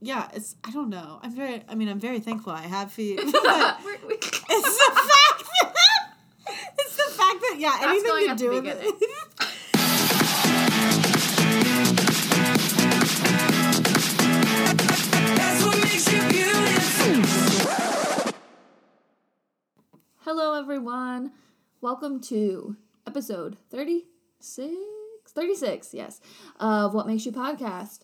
yeah, it's I don't know. I'm very I mean I'm very thankful I have feet. but We're- we- it's the fact that it's the fact that yeah, That's anything to do with it. That's what makes you beautiful. Hello, everyone. Welcome to episode 36? 36, yes, of What Makes You Podcast.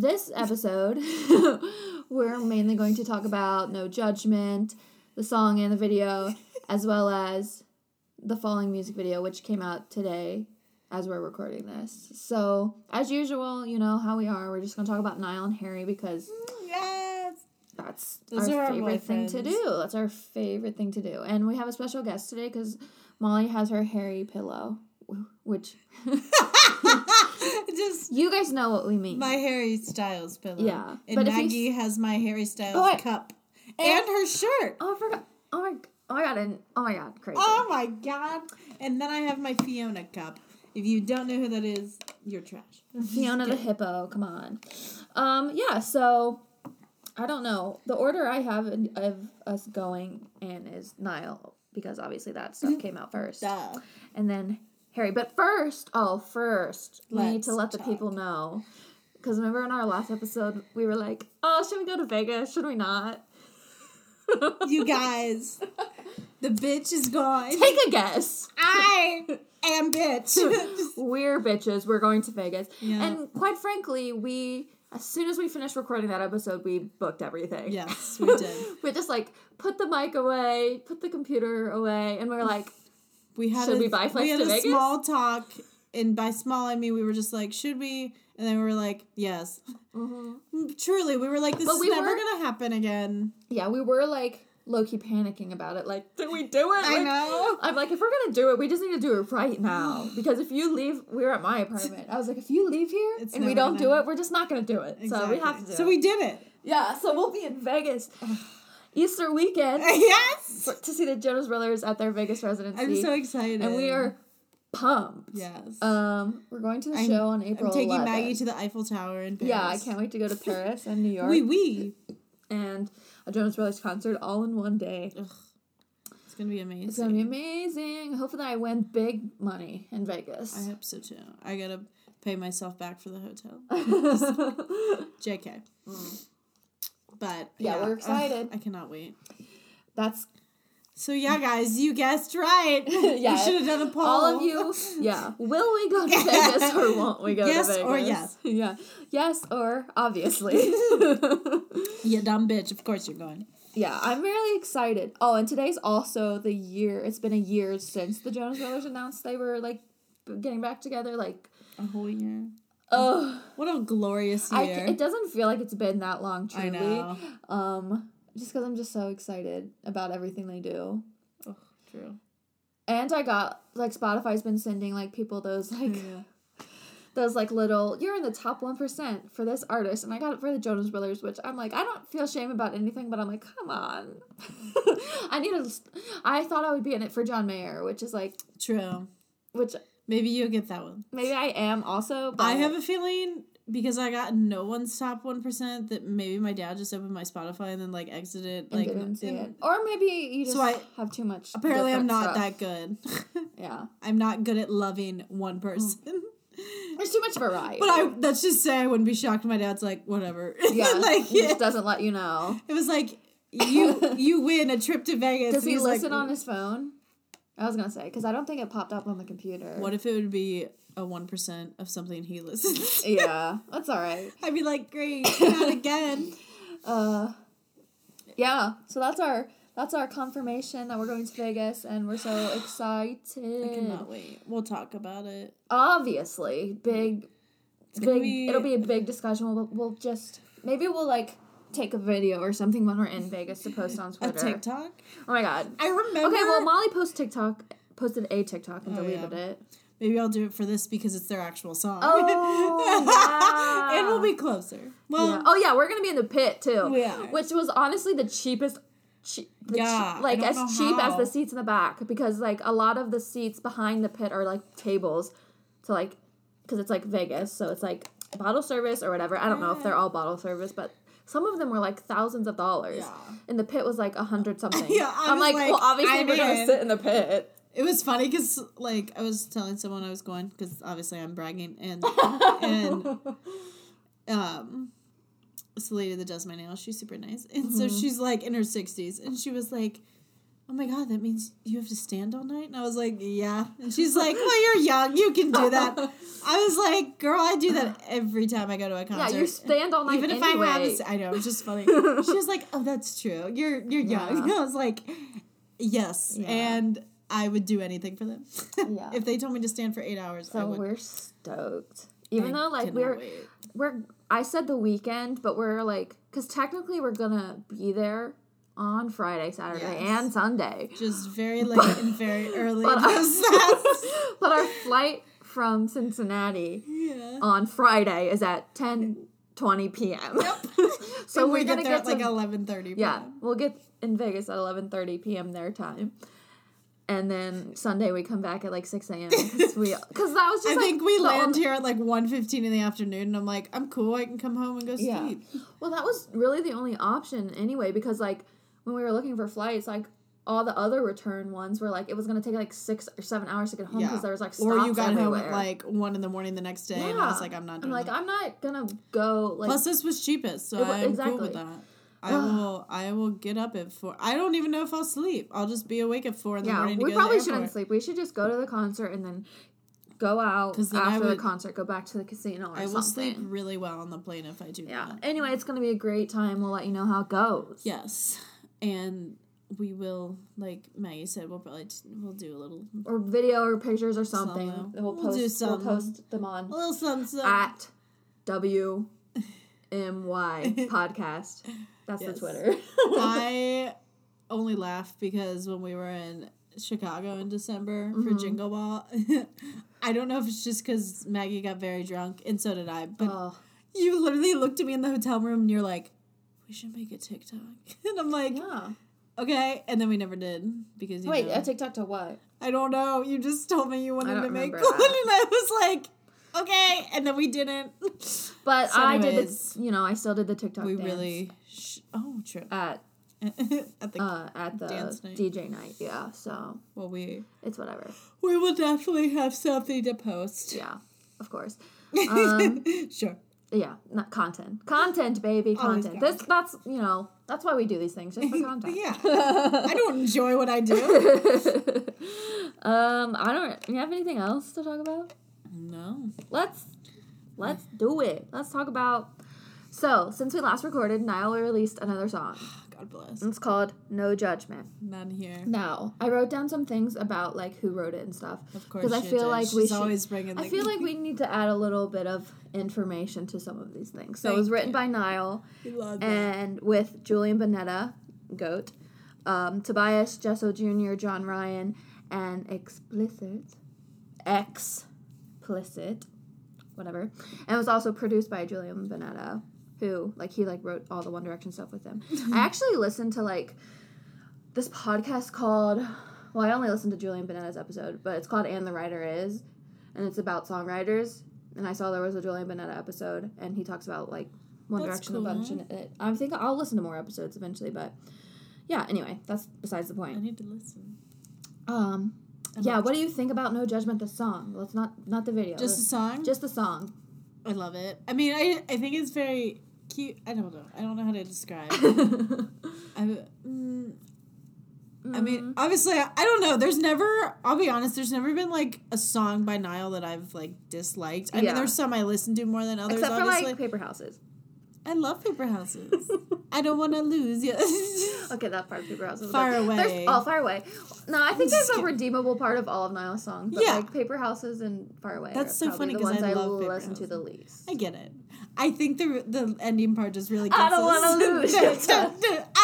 This episode, we're mainly going to talk about No Judgment, the song and the video, as well as the Falling music video, which came out today as we're recording this. So, as usual, you know how we are. We're just going to talk about Niall and Harry because mm, yes. that's Those our our favorite thing to do. That's our favorite thing to do. And we have a special guest today because Molly has her hairy pillow, which Just you guys know what we mean. my Harry Styles pillow. Yeah, And but Maggie has my Harry Styles Oh, cup. And- And, her shirt. oh, I forgot. Oh my. Oh my god! And oh my god! Crazy. Oh my god. And then I have my Fiona cup. If you don't know who that is, you're trash. Fiona the hippo. Come on. Um. Yeah. So. I don't know. The order I have of us going in is Niall because obviously that stuff came out first. Duh. and then Harry. But first, oh, first, we need to the talk. people know. Because remember in our last episode, we were like, oh, should we go to Vegas? Should we not? You guys, the bitch is gone. Take a guess. I am bitch. We're bitches. We're going to Vegas. Yeah. And quite frankly, we, as soon as we finished recording that episode, we booked everything. yes, we did. We just like put the mic away, put the computer away, and we are like, We had Should a, we buy flights we had to a Vegas? small talk, and by small I mean we were just like, should we? And then we were like, yes. Mm, Truly, we were like, this But is we never were- gonna happen again. yeah, we were like low key panicking about it. Like, did we do it? I Like, know. I'm like, if we're gonna do it, we just need to do it right now. Because if you leave, we were at my apartment. I was like, if you leave here It's and we don't do it, we're just not gonna do it. So we have to do So it. we did it. yeah. So we'll be in Vegas Easter weekend yes. to see the Jonas Brothers at their Vegas residency. I'm so excited. and we are pumped. Yes. Um, we're going to the I'm- show on April. I'm taking 11th. Maggie to the Eiffel Tower in Paris. Yeah, I can't wait to go to Paris and New York Oui, oui. and a Jonas Brothers concert all in one day. It's gonna be amazing. It's gonna be amazing. Hopefully, I win big money in Vegas. I hope so too. I gotta pay myself back for the hotel. JK. But Yeah, we're ugh, excited. I cannot wait. That's So yeah, guys, you guessed right. Yeah. We should have done a poll. all of you. Yeah, will we go to Vegas or won't we go Yes to Vegas? Yes or yes. Yeah, yes or obviously. You dumb bitch. Of course you're going. yeah, I'm really excited. Oh, and today's also the year. It's been a year since the Jonas Brothers announced they were like getting back together. Like, A whole year. Oh, What a glorious I, year. it doesn't feel like it's been that long. Truly, I know. um, just because I'm just so excited about everything they do. Oh, true. And I got like Spotify's been sending like people those like Yeah. those like little you're in the top one percent for this artist, and I got it for the Jonas Brothers, which I'm like I don't feel shame about anything, but I'm like come on, I need to. I thought I would be in it for John Mayer, which is like True. which Maybe you'll get that one. maybe I am also. But I have a feeling because I got no one's top one percent that maybe my dad just opened my Spotify and then like exited like didn't see it, or maybe you just So I- have too much. Apparently, I'm not stuff. that good. Yeah, I'm not good at loving one person. Hmm. there's too much variety. But I let's just say I wouldn't be shocked. if My dad's like, whatever. yeah, like he just doesn't let you know. it was like you you win a trip to Vegas. Does he listen like, on his phone? I was gonna say because I don't think it popped up on the computer. What if it would be a one percent of something he listens? to? yeah, that's all right. I'd be like, great, not again. Uh, yeah. So that's our that's our confirmation that we're going to Vegas, and we're so excited. I cannot wait. We'll talk about it. Obviously, big, gonna big. be- It'll be a big discussion. We'll we'll just maybe we'll like take a video or something when we're in Vegas to post on Twitter. A TikTok. Oh my god. I remember. Okay, well Molly posted TikTok posted a TikTok and Oh, deleted yeah. it. Maybe I'll do it for this because it's their actual song. Oh, yeah. and we'll be closer. Well, yeah. Oh yeah, we're gonna be in the pit too. Are. Which was honestly the cheapest. Cheap, the Yeah, I like as cheap as the seats in the back because like a lot of the seats behind the pit are like tables to like because it's like Vegas so it's like bottle service or whatever. I don't know if they're all bottle service, but some of them were like thousands of dollars. Yeah. And the pit was like a hundred something. Yeah, I I'm like, like, well, obviously I'm we're gonna sit in the pit. It was funny because, like, I was telling someone I was going because obviously I'm bragging, and and um, it's the lady that does my nails. She's super nice, and so she's like in her sixties, and she was like, "Oh my god, that means you have to stand all night." And I was like, "Yeah," and she's like, "Well, you're young, you can do that." I was like, "Girl, I do that every time I go to a concert." Yeah, you stand all night Even if anyway. I have, I know it's just funny. she was like, "Oh, that's true. You're you're young." Yeah. I was like, "Yes," Yeah. and I would do anything for them. Yeah. if they told me to stand for eight hours, I so would. we're stoked. Even I though like we're wait. we're I said the weekend, but we're like because technically we're gonna be there on Friday, Saturday, Yes. and Sunday. just very late and very early. But, that's- but our flight from Cincinnati yeah. on Friday is at ten twenty p.m. Yep. so we're we gonna get there get at like to eleven thirty. yeah, we'll get in Vegas at eleven thirty p.m. their time. And then Sunday we come back at like six a.m. because we because that was just I like, think we land only- here at like 1.15 in the afternoon, and I'm like, I'm cool. I can come home and go Yeah. sleep. Well, that was really the only option anyway, because like when we were looking for flights, like all the other return ones were like it was gonna take like six or seven hours to get home because Yeah. there was like stops Or you got everywhere. home at like one in the morning the next day, and I was like, I'm not I'm like that. I'm not gonna go like Plus, this was cheapest, so I'm cool exactly. with that. I will. I will get up at four. I don't even know if I'll sleep. I'll just be awake at four in the yeah. morning. To We go probably to the shouldn't sleep. We should just go to the concert and then go out after the concert, go back to the casino or I will something. sleep really well on the plane if I do Yeah. that. Anyway, it's gonna be a great time. We'll let you know how it goes. Yes, and we will, like Maggie said, we'll probably t- we'll do a little, Or video or pictures or something. We'll We'll post. do We'll post them on a little something. something. at W M Y podcast. That's Yes. the Twitter. I only laugh because when we were in Chicago in December for Mm-hmm. Jingle Ball, I don't know if it's just because Maggie got very drunk and so did I, but oh, you literally looked at me in the hotel room and you're like, "We should make a TikTok," and I'm like, yeah. "Okay," and then we never did because you Wait, know, a TikTok to what? I don't know. You just told me you wanted to make one, that. and I was like, "Okay," and then we didn't. But So I did anyways, the, you know, I still did the TikTok. we dance really, sh- oh, true. at At the uh at the night. DJ night. Yeah, so well, we it's whatever. we will definitely have something to post. Yeah, of course. Um, sure. Yeah, not content. Content, baby, content. This that's you know that's why we do these things just for content. Yeah. I don't enjoy what I do. um, I don't. You have anything else to talk about? No. let's let's do it. Let's talk about. So since we last recorded, Niall released another song. God bless. It's called "No Judgment." None here. Now I wrote down some things about like who wrote it and stuff. Of course. Because I feel did. like we She's should. always bringing. I feel like we need to add a little bit of information to some of these things. So it was written you. by Niall We and with Julian Bunetta, Goat, um, Tobias Jesso Jr., John Ryan, and Explicit, Explicit, whatever. And it was also produced by Julian Bunetta, who like he like wrote all the One Direction stuff with them. I actually listened to like this podcast called. Well, I only listened to Julian Bunetta's episode, but it's called "And the Writer Is," and it's about songwriters. And I saw there was a Julian Bunetta episode, and he talks about like One That's Direction a bunch cool. in it. I think I'll listen to more episodes eventually, but yeah. Anyway, that's besides the point. I need to listen. Um, I yeah. What do you think about No Judgment the song? Let's not not the video. Just the- song. just the song. I love it. I mean, I I think it's very cute. I don't know. I don't know how to describe. I, mm, I mean, obviously, I, I don't know. There's never. I'll be honest. There's never been like a song by Niall that I've like disliked. I Yeah. mean, there's some I listen to more than others. except for obviously, like paper houses. I love Paper Houses. I don't want to lose you. Okay, that part of paper houses. Far like- there's- Away. Oh, far away. No, I think there's a kidding. redeemable part of all of Niall's songs. But Yeah. like paper houses and far away. That's so funny the 'cause ones I I, love listen to the least. I get it. I think the the ending part just really. Gets I don't wanna lose. I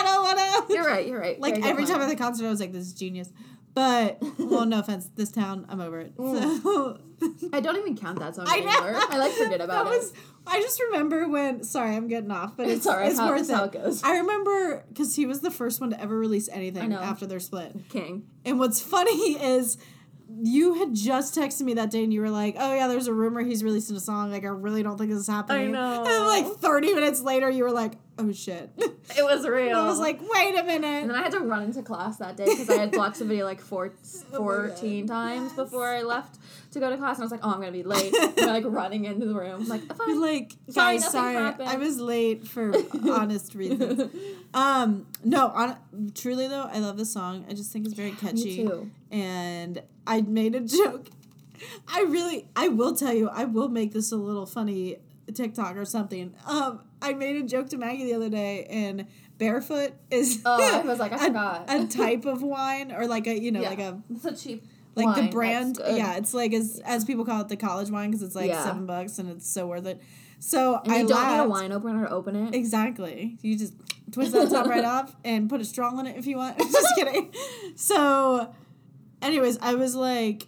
don't want to. You're right. You're right. Like Very every time at the concert, I was like, "This is genius." But well, no offense, this town, I'm over it. Mm. So I don't even count that song I know. anymore. I like forget about that it. was. I just remember when. Sorry, I'm getting off, but it's, It's alright, It's how- worth it's it. how it goes. I remember because he was the first one to ever release anything after their split. King. And what's funny is you had just texted me that day and you were like, "Oh yeah, there's a rumor he's releasing a song. Like I really don't think this is happening." I know. And then, like 30 minutes later, you were like, "Oh shit." It was real. I was like, "Wait a minute. and then I had to run into class that day because I had watched the video like four, Oh 14 God. times Yes. before I left to go to class. And I was like, oh, I'm going to be late. and like running into the room. I'm like, You're fine. like, Sorry, guys, sorry, happened." I was late for honest reasons. Um, no, on truly though, I love the song. I just think it's very catchy. Me too. And I made a joke. I really, I will tell you, I will make this a little funny TikTok or something. Um, I made a joke to Maggie the other day, and barefoot is Oh, I was like, I a, forgot. a type of wine or like a you know Yeah. like a It's a cheap like wine. the brand yeah it's like as as people call it the college wine because it's like Yeah. seven bucks and it's so worth it so And I you don't need a wine opener to open it. Exactly. You just twist that top right off and put a straw in it if you want. just kidding. So, anyways, I was like,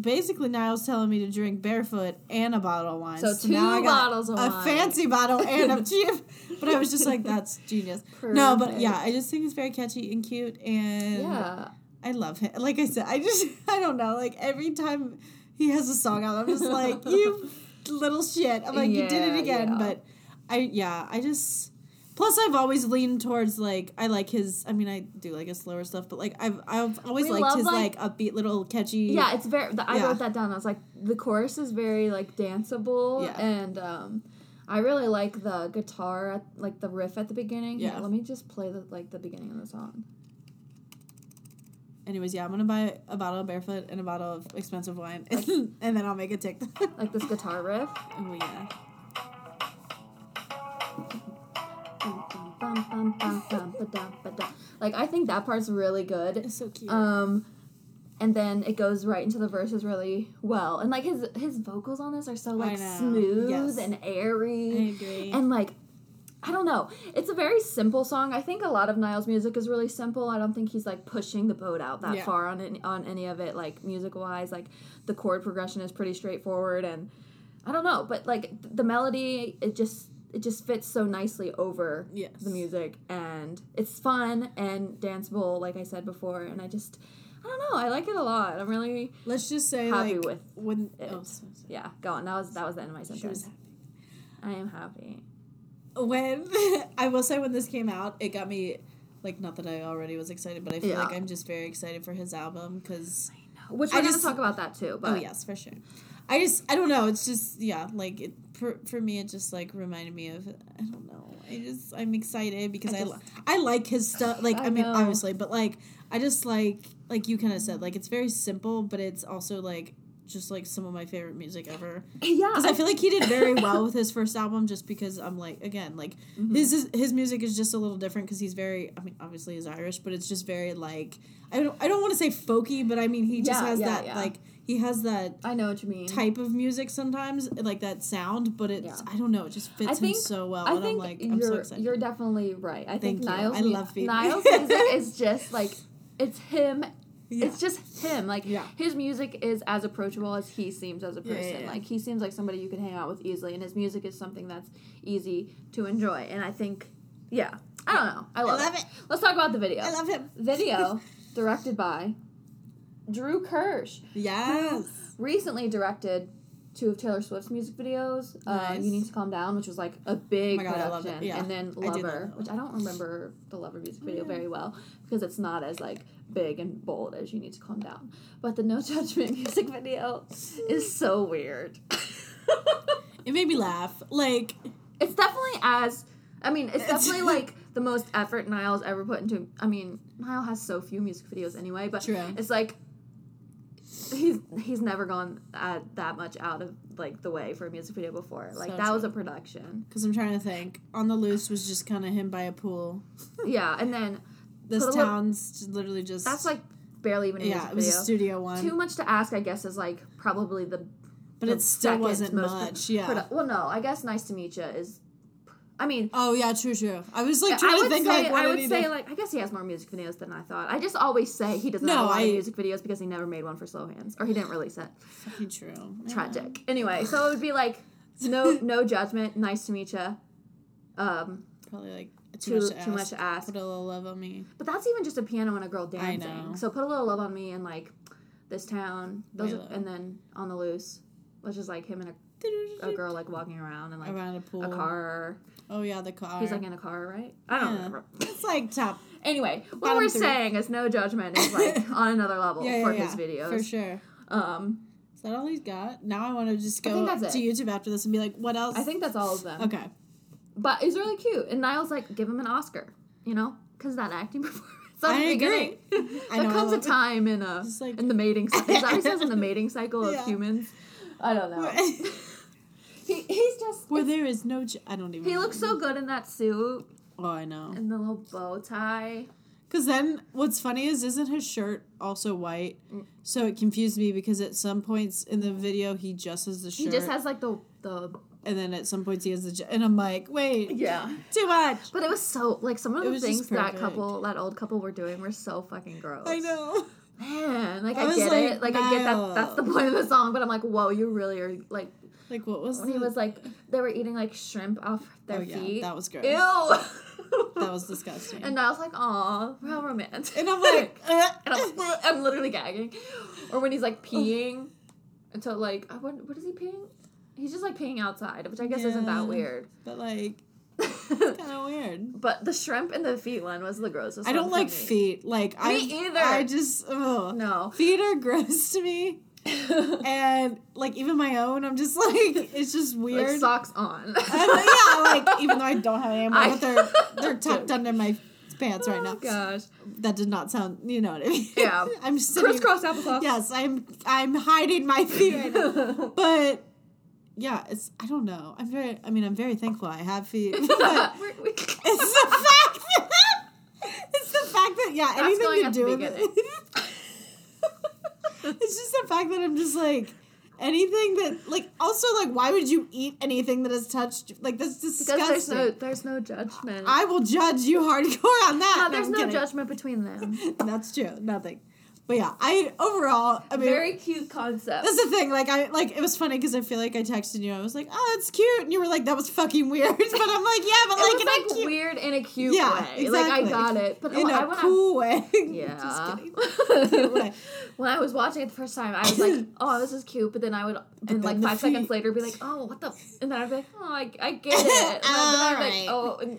basically, Niall's telling me to drink barefoot and a bottle of wine. So two now I got bottles of a wine. fancy bottle and a cheap. But I was just like, that's genius. No, but yeah, I just think it's very catchy and cute, and Yeah. I love him. Like I said, I just I don't know. Like every time he has a song out, I'm just like, you little shit. I'm like, you did it again. yeah. But I yeah, I just plus I've always leaned towards like I like his I mean I do like his slower stuff, but like I've I've always We liked love, his like- like, upbeat little catchy Yeah, it's very. The, I Yeah. wrote that down. I was like, the chorus is very like danceable, Yeah. and um, I really like the guitar, like the riff at the beginning. Yeah. let me just play the like the beginning of the song. Anyways, yeah, I'm gonna buy a bottle of barefoot and a bottle of expensive wine and then I'll make a TikTok. Like this guitar riff. oh yeah. Like I think that part's really good. It's so cute. Um, and then it goes right into the verses really well, and like his his vocals on this are so like smooth Yes. and airy. and like I don't know. It's a very simple song. I think a lot of Niall's music is really simple. I don't think he's like pushing the boat out that Yeah. far on any, on any of it like music wise. Like the chord progression is pretty straightforward and I don't know, but like th- the melody it just it just fits so nicely over Yes. the music and it's fun and danceable like I said before and I just I don't know. I like it a lot. I'm really Let's just say happy like with when it. oh, yeah, go on. That was that was the end of my sentence. I am happy. when I will say when this came out, it got me like not that I already was excited, but I feel Yeah. like I'm just very excited for his album because Which I we're just- gonna talk about that too. Oh, but oh yes, for sure. I just I don't know. It's just yeah, like it for, for me. It just like reminded me of I don't know. I just I'm excited because I I just- I, like his stuff. Like I, I mean know. obviously, but like I just like like you kind of said like it's very simple, but it's also like just like some of my favorite music ever. yeah, Because I feel like he did very well with his first album, just because I'm like, again, like Mm-hmm. his, his his music is just a little different because he's very, I mean, obviously he's Irish, but it's just very like, I don't I don't want to say folky, but I mean he just Yeah, has yeah, that yeah. like he has that I know what you mean. type of music sometimes, like that sound, but it's Yeah. I don't know, it just fits think him so well, I and think I'm like, I'm so excited. you're definitely right. I think Thank you. Niall's I love Phoebe. Music is just like it's him. Yeah. It's just him. Like Yeah. his music is as approachable as he seems as a person. Like he seems like somebody you can hang out with easily, and his music is something that's easy to enjoy. And I think, yeah, I don't know. I love, love it. it. Let's talk about the video. I love him. Video directed by Drew Kirsch. Yes. recently directed two of Taylor Swift's music videos. Uh, Nice. you Need to Calm Down, which was like a big Oh God, I production. Yeah, and then I love Lover, that which I don't remember the Lover music video Yeah. very well because it's not as like big and bold as You Need to Calm Down. But the No Judgment music video is so weird. It made me laugh. Like it's definitely as I mean, it's It's- definitely like the most effort Niall's ever put into. I mean, Niall has so few music videos anyway, but True. it's like he's he's never gone uh, that much out of like the way for a music video before. Like So that was a production. because I'm trying to think. On the loose was just kind of him by a pool. yeah, and then This a little- town's literally just that's like barely even a yeah, music it was video. a studio one. Too much to ask, I guess, is like probably the. But the it still wasn't much, yeah. produ- well, no, I guess "Nice to Meet You" is. I mean, Oh yeah, true, true. I was like I trying to would think say like what I would say do? like I guess he has more music videos than I thought. I just always say he doesn't have No, a lot I- of music videos because he never made one for Slow Hands or he didn't release it. Fucking true. Tragic. Anyway, so it would be like no no judgment. Nice to meet you. Um, Probably like Too- too, much to too much to ask. Put a little love on me. but that's even just a piano and a girl dancing. know. So put a little love on me and like This Town, those, Low. and then On the Loose, which is like him and a, a girl like walking around and like around a pool. a car. Oh yeah, the car. He's like in a car, right? I don't Yeah. remember. It's like top. Anyway, what we're three. saying is no judgment is like on another level Yeah, yeah, for yeah, his videos. for sure. Um, Is that all he's got? Now I want to just go to it. YouTube after this and be like, what else? I think that's all of them. Okay. But he's really cute, and Niall's like, give him an Oscar, you know, because that acting performance. at I the agree. beginning. I there comes a time in a like- in the mating. cycle. Is that what he says in the mating cycle of humans? I don't know. He, he's just. Where there is no. J- I don't even. He looks so good in that suit Oh, I know. and the little bow tie. Because then what's funny is, isn't his shirt also white? Mm. So it confused me because at some points in the video he just has the shirt. He just has like the the. and then at some points he has the. j- And I'm like, wait, Yeah. too much. But it was so like some of the things that couple, that old couple, were doing were so fucking gross. I know. Man, like I I, get like, it. Like I get that. That's the point of the song. But I'm like, whoa, you really are like Like what was when he the- was like they were eating like shrimp off their Oh, yeah, feet. that was gross. Ew. That was disgusting. and I was like, aw, how romantic. And I'm like, uh, and I'm, I'm literally gagging. Or when he's like peeing, until like, I what, what is he peeing? He's just like peeing outside, which I guess isn't that weird. but like, kind of weird. but the shrimp and the feet one was the grossest. I don't like me. feet. Like I, either. I just, ugh. No. feet are gross to me. and like even my own, I'm just like it's just weird. like socks on. And, yeah, like even though I don't have any anymore, I- but they're they're tucked under my pants right now. Oh, now. gosh. That did not sound, you know what I mean? Yeah. I'm sitting. Crisscross applesauce. Yes, I'm I'm hiding my feet right now. But yeah, it's I don't know. I'm very. I mean, I'm very thankful I have feet. But it's the fact that it's the fact that yeah, That's anything to do with it. it's just the fact that I'm just like anything that like also like why would you eat anything that has touched like that's disgusting. because there's no there's no judgment. I will judge you hardcore on that. no, there's I'm no judgment between them. That's true. Nothing. But yeah, I overall I mean Very cute concept. that's the thing. Like I like it was funny because I feel like I texted you. I was like, "Oh, that's cute," and you were like, "That was fucking weird." But I'm like, "Yeah, but like in a like cute, weird in a cute Yeah, way. Like I got it, but in oh, I, a cool way." Yeah. Just kidding. Cute way. when I was watching it the first time, I was like, "Oh, this is cute," but then I would, and like five seconds later, be like, "Oh, what the?" And then I'd be like, "Oh, I, I get it." And then, then I'd be like, "Oh." And,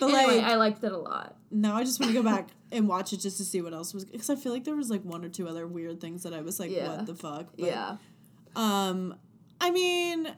But anyway, like I liked it a lot. now, I just want to go back and watch it just to see what else was because I feel like there was like one or two other weird things that I was like, Yeah. "What the fuck?" But, yeah, Um, I mean,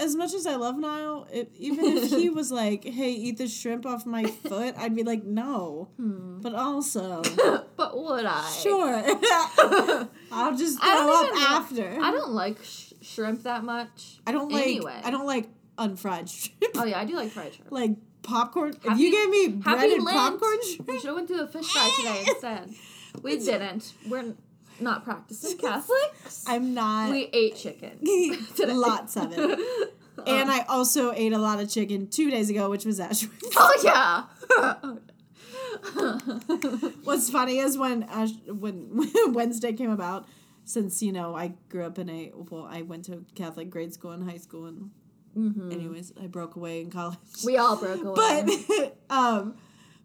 as much as I love Niall, if, even if he was like, "Hey, eat the shrimp off my foot," I'd be like, "No." Hmm. But also, but would I? sure, I'll just throw up even li- after. I don't like sh- shrimp that much. I don't like. Anyway. I don't like unfried shrimp. Oh yeah, I do like fried shrimp. like popcorn. if you gave me bread Happy and Lent. popcorn We should have went to a fish fry today instead. We didn't. We're not practicing Catholics. I'm not. we ate chicken. Lots of it. and I also ate a lot of chicken two days ago, which was Ash. Oh yeah. What's funny is when Ash, when Wednesday came about, since you know I grew up in a well, I went to Catholic grade school and high school, and anyways, I broke away in college. we all broke away. but um,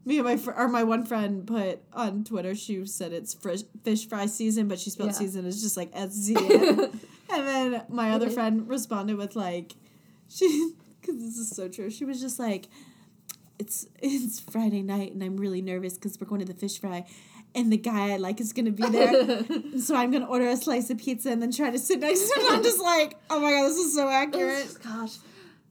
me and my fr- or my one friend put on Twitter. She said it's fish, fish fry season, but she spelled Yeah. season as just like S Z. And then my other friend responded with like, she because this is so true. She was just like, it's it's Friday night and I'm really nervous because we're going to the fish fry. And the guy I like is gonna be there, so I'm gonna order a slice of pizza and then try to sit next to him. I'm just like, oh my god, this is so accurate. Gosh.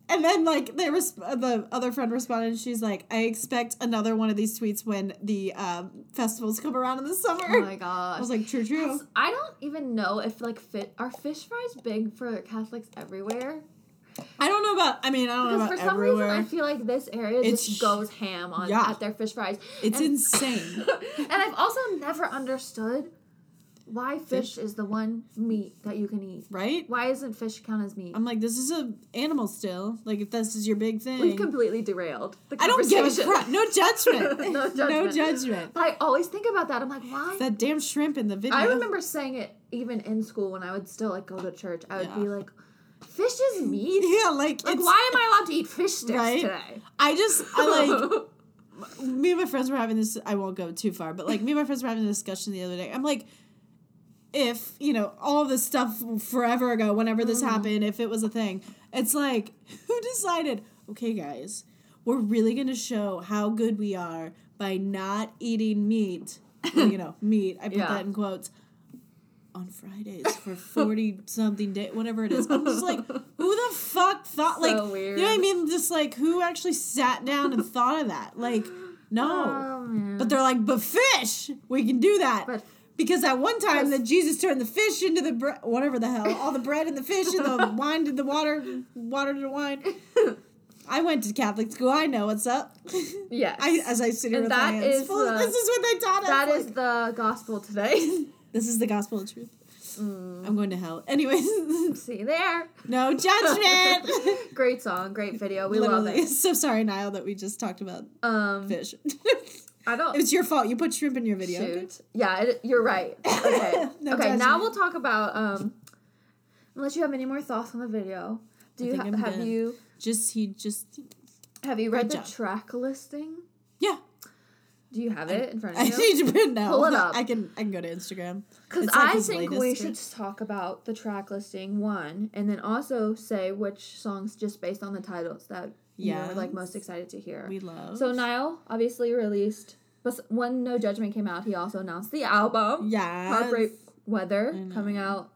And then like they resp- the other friend responded, and she's like, "I expect another one of these tweets when the um, festivals come around in the summer." Oh my god! I was like, "True, true." I don't even know if like fit are fish fries big for Catholics everywhere. I don't know about. I mean, I don't know about for some everywhere. reason I feel like this area It's just goes ham on Yeah. at their fish fries. it's And- insane, and I've also never understood why fish is the one meat that you can eat. right? Why isn't fish count as meat? I'm like, this is a animal still. Like, if this is your big thing, We've completely derailed. The I don't give a crap. No judgment. No No judgment. judgment. But I always think about that. I'm like, why? That damn shrimp in the video. I remember saying it even in school when I would still like go to church. I would Yeah. be like, fish is meat. Yeah, like, Like, it's, why am I allowed to eat fish sticks Right? today? I just I like me and my friends were having this. I won't go too far, but like me and my friends were having a discussion the other day. I'm like, if you know all this stuff forever ago, whenever this mm-hmm. happened, if it was a thing, it's like who decided? Okay, guys, we're really gonna show how good we are by not eating meat. You know, meat. I put Yeah. that in quotes. On Fridays for forty something day, whatever it is. I'm just like, who the fuck thought? like, weird. you know what I mean? Just like, who actually sat down and thought of that? Like, no. Oh. But they're like, but fish, we can do that. But- because at one time that Jesus turned the fish into the bread, whatever the hell, all the bread and the fish and the wine to the water, water to the wine. I went to Catholic school. I know what's up. yes. I, as I sit here And with my hands is full. the- this is what they taught us. That is like, the gospel today. this is the gospel of truth. Mm. I'm going to hell. Anyways, See you there. no judgment. Great song, great video. We love it. So sorry, Niall, that we just talked about Um, fish. I don't. it's your fault. You put shrimp in your video. Shoot. Yeah, it, you're right. Okay. No okay. Now we'll talk about. Um, unless you have any more thoughts on the video, do I you think ha- I'm have you Just he just have you read the job. track listing? yeah. Do you have it in front I of you? I need to now. Pull it up. I can I can go to Instagram. Because like I think we should talk about the track listing one, and then also say which songs just based on the titles that you're like most excited to hear. We love. So Niall obviously released, but when No Judgment came out, he also announced the album. yeah. Heartbreak Weather coming out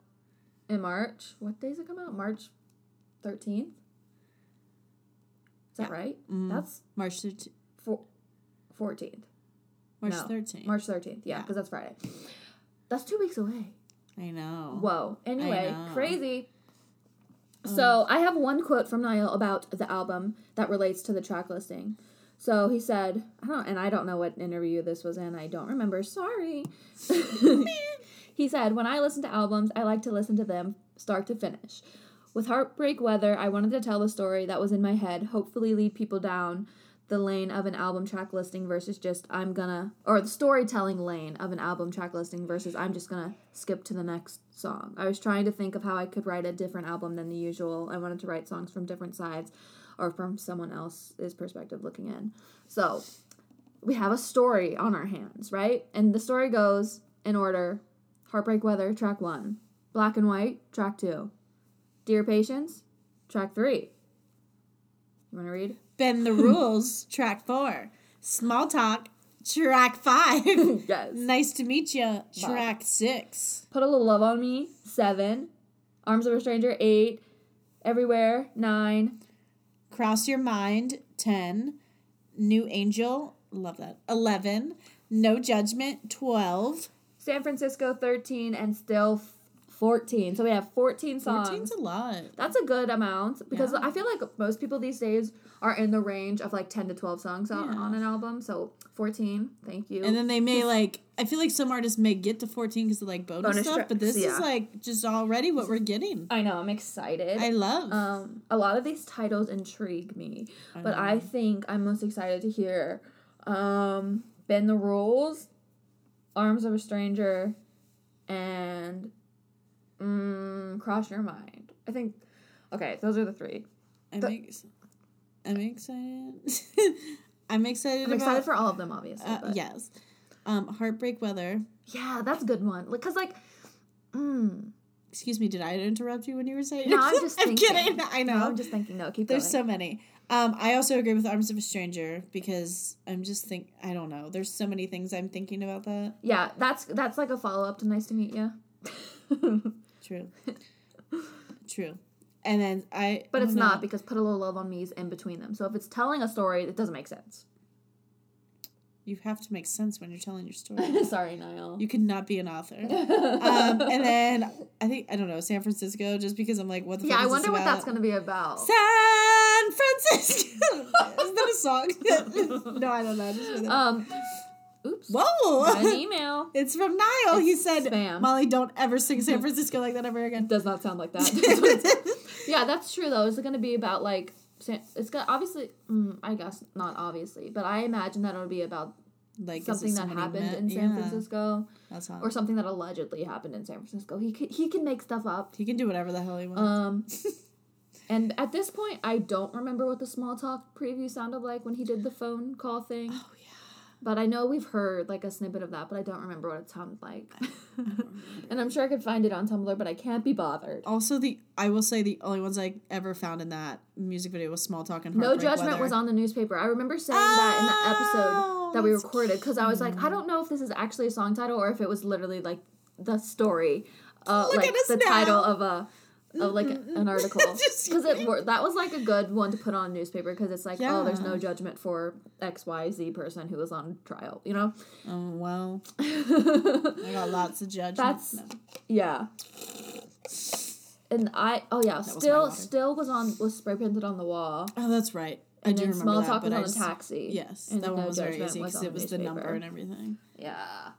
in March. What days it come out? March thirteenth. Is that Yeah. right? Mm. That's March thirteenth. fourteenth. March No. thirteenth. March thirteenth. Yeah, Yeah. because that's Friday. That's two weeks away. I know. Whoa. Anyway, know. crazy. So I have one quote from Niall about the album that relates to the track listing. So he said, I don't, and I don't know what interview this was in. I don't remember. Sorry. he said, when I listen to albums, I like to listen to them start to finish. With Heartbreak Weather, I wanted to tell the story that was in my head, hopefully lead people down the lane of an album track listing versus just I'm gonna or the storytelling lane of an album track listing versus I'm just gonna skip to the next song. I was trying to think of how I could write a different album than the usual. I wanted to write songs from different sides or from someone else's perspective looking in. So we have a story on our hands, right? And the story goes in order Heartbreak Weather, track one. Black and White, track two. Dear Patience, track three. You want to read? Bend the rules. track four. Small talk. Track five. yes. nice to meet you. Track six. Put a little love on me, seven. Arms of a Stranger, eight. Everywhere, nine. Cross your mind. Ten. New Angel. Love that. Eleven. No judgment. Twelve. San Francisco, 13. And still 14. So we have 14 songs. Fourteen's a lot. That's a good amount because Yeah. I feel like most people these days are in the range of like 10 to 12 songs on, Yeah. on an album. So 14, thank you. And then they may like. I feel like some artists may get to fourteen because of like bonus, Bonus stuff, but this yeah. is like just already what we're getting. I know, I'm excited. I love. um, a lot of these titles intrigue me, I but know. I think I'm most excited to hear um, Bend the Rules, Arms of a Stranger, and mm, Cross Your Mind. I think, okay, those are the three. I'm, the- ex- I'm excited. I'm excited I'm about. excited for all of them, obviously. uh, yes. Um, Heartbreak Weather. Yeah, that's a good one. Like, cause like, mm, Excuse me, did I interrupt you when you were saying? no, I'm just I'm thinking. kidding. I know. No, I'm just thinking. No, keep There's going. so many. Um, I also agree with Arms of a Stranger because I'm just think I don't know. There's so many things I'm thinking about that. yeah, that's that's like a follow up to Nice to Meet You. True. True. And then I but it's don't because Put a Little Love on Me is in between them. So if it's telling a story, it doesn't make sense. you have to make sense when you're telling your story. Sorry, Niall. you could not be an author. um, and then I think I don't know San Francisco, just because I'm like, what the yeah, fuck I is this wonder what about? that's gonna be about. San Francisco. Isn't that a song? no, I don't know. Um, oops. Whoa! Got an email. it's from Niall. he said, spam. "Molly, don't ever sing San Francisco like that ever It again." does not sound like that. Yeah, that's true though. Is it gonna be about like? It's gonna obviously. Mm, I guess not obviously, but I imagine that it'll be about like something that happened met? in San Yeah, Francisco That's all. or something that allegedly happened in San Francisco. He can, he can make stuff up. he can do whatever the hell he wants. Um, and at this point, I don't remember what the small talk preview sounded like when he did the phone call thing. oh But I know we've heard like a snippet of that, but I don't remember what it sounded like. and I'm sure I could find it on Tumblr, but I can't be bothered. Also, the I will say the only ones I ever found in that music video was "Small Talk" and No judgment Weather. was on the newspaper. I remember saying that in the episode Oh, that we recorded because I was like, I don't know if this is actually a song title or if it was literally like the story, uh, Look like the now. title of a. Of like an article, because it that was like a good one to put on a newspaper because it's like oh there's no judgment for X Y Z person who was on trial you know Oh well, I got lots of judgment. That's- No. Yeah. And I oh yeah, was my still water. still was on was spray painted on the wall. Oh, that's right. I And do remember small that, talk was on just- taxi. Yes, And that one no was very easy because it was the number and everything. Yeah.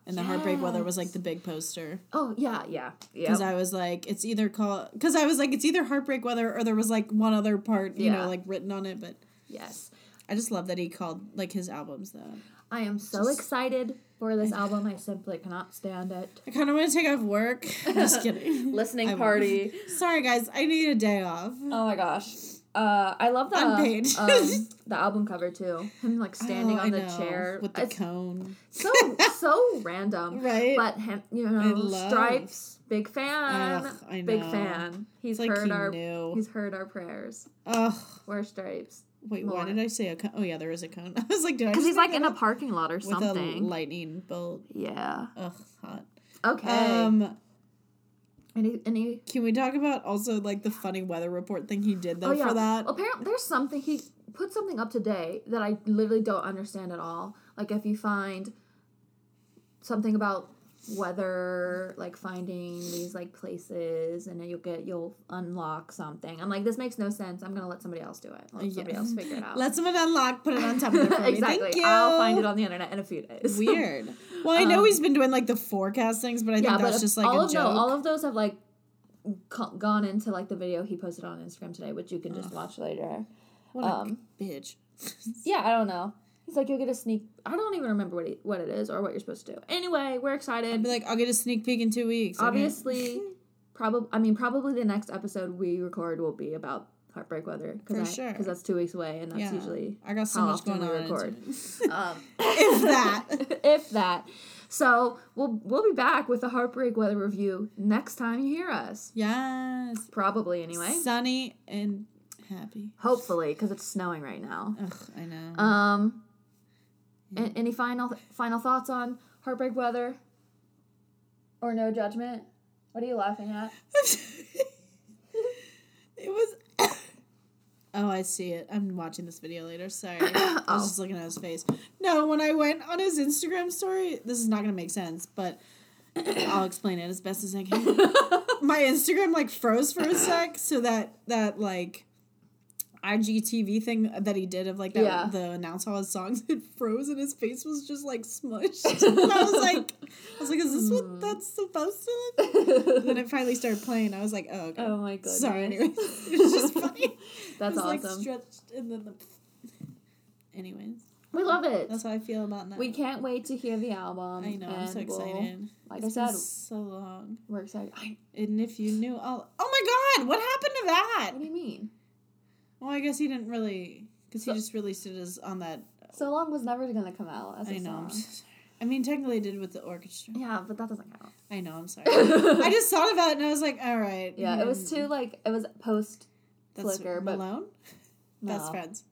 And the heartbreak weather was like the big poster Oh yeah, yeah. Yeah. because I was like, it's either called because I was like, it's either heartbreak weather or there was like one other part, you Yeah. know, like written on it. But yes. I just love that he called like his albums that. I am so Just- excited for this album. I simply cannot stand it. I kind of want to take off work. just kidding. Listening I won't. party. Sorry guys, I need a day off. Oh my gosh. Uh, I love the Unpaid. um, the album cover too. Him like standing Oh, on the chair with the It's cone, so so random. right? But him, you know, Stripes, big fan, Ugh, big fan. He's like heard he our knew. he's heard our prayers. Oh, Wear Stripes wait, More. why did I say a cone? Oh yeah, there is a cone. I was like, did I? because he's like in a parking lot or with something. a lightning bolt. yeah. Ugh, hot. Okay. Um, any any. can we talk about also like the funny weather report thing he did though oh yeah. for that? Apparently, there's something he put something up today that I literally don't understand at all. Like if you find something about weather, like finding these like places, and then you'll get you'll unlock something. I'm like, this makes no sense. I'm gonna let somebody else do it. Let somebody Yeah. else figure it out. Let someone unlock, put it on top of it me. exactly. Thank you. I'll find it on the internet in a few days. Weird. Well, I know Um, he's been doing like the forecast things, but I think yeah, that's just like all a of joke. those, all of those have like co- gone into like the video he posted on Instagram today, which you can just watch later. what um, bitch. Yeah, I don't know. He's like, you'll get a sneak. I don't even remember what he, what it is or what you're supposed to do. Anyway, we're I'd excited. be like, I'll get a sneak peek in two weeks. Obviously, probably. I mean, probably the next episode we record will be about heartbreak weather For because sure. because that's two weeks away, and that's Yeah. usually I got so how much going we on. record. um, if that. if that. So we'll we'll be back with the heartbreak weather review next time you hear us. Yes. Probably anyway. Sunny and happy. Hopefully, because it's snowing right now. Ugh, I know. Um. A- any final final thoughts on heartbreak weather? Or no judgment? What are you laughing at? it was. oh, I see it. I'm watching this video later. Sorry. I Oh. was just looking at his face. No, when I went on his Instagram story, this is not going to make sense, but I'll explain it as best as I can. My Instagram like froze for a sec, so that that like IGTV thing that he did of like that Yeah. the announce all his songs it froze and his face was just like smushed. and I was like I was like, is this what mm. that's supposed to look? And then it finally started playing. I was like, oh okay. oh my god, Sorry, anyways. It's just funny. That's it was, awesome. Like stretched and then the. Anyways, we love it. that's how I feel about that. We can't wait to hear the album. I know. I'm so and we'll- excited. like It's I said, so long. we're excited. I, And if you knew all, oh my god, what happened to that? what do you mean? Well, I guess he didn't really, because he just released it as on that. So long was never gonna come out as I know. I'm so sorry. I mean, technically, I did with the orchestra. Yeah, but that doesn't count. I know. I'm sorry. I just thought about it and I was like, all right. Yeah, it was mm, too like it was post that's Flicker, but Malone. no, Best friends.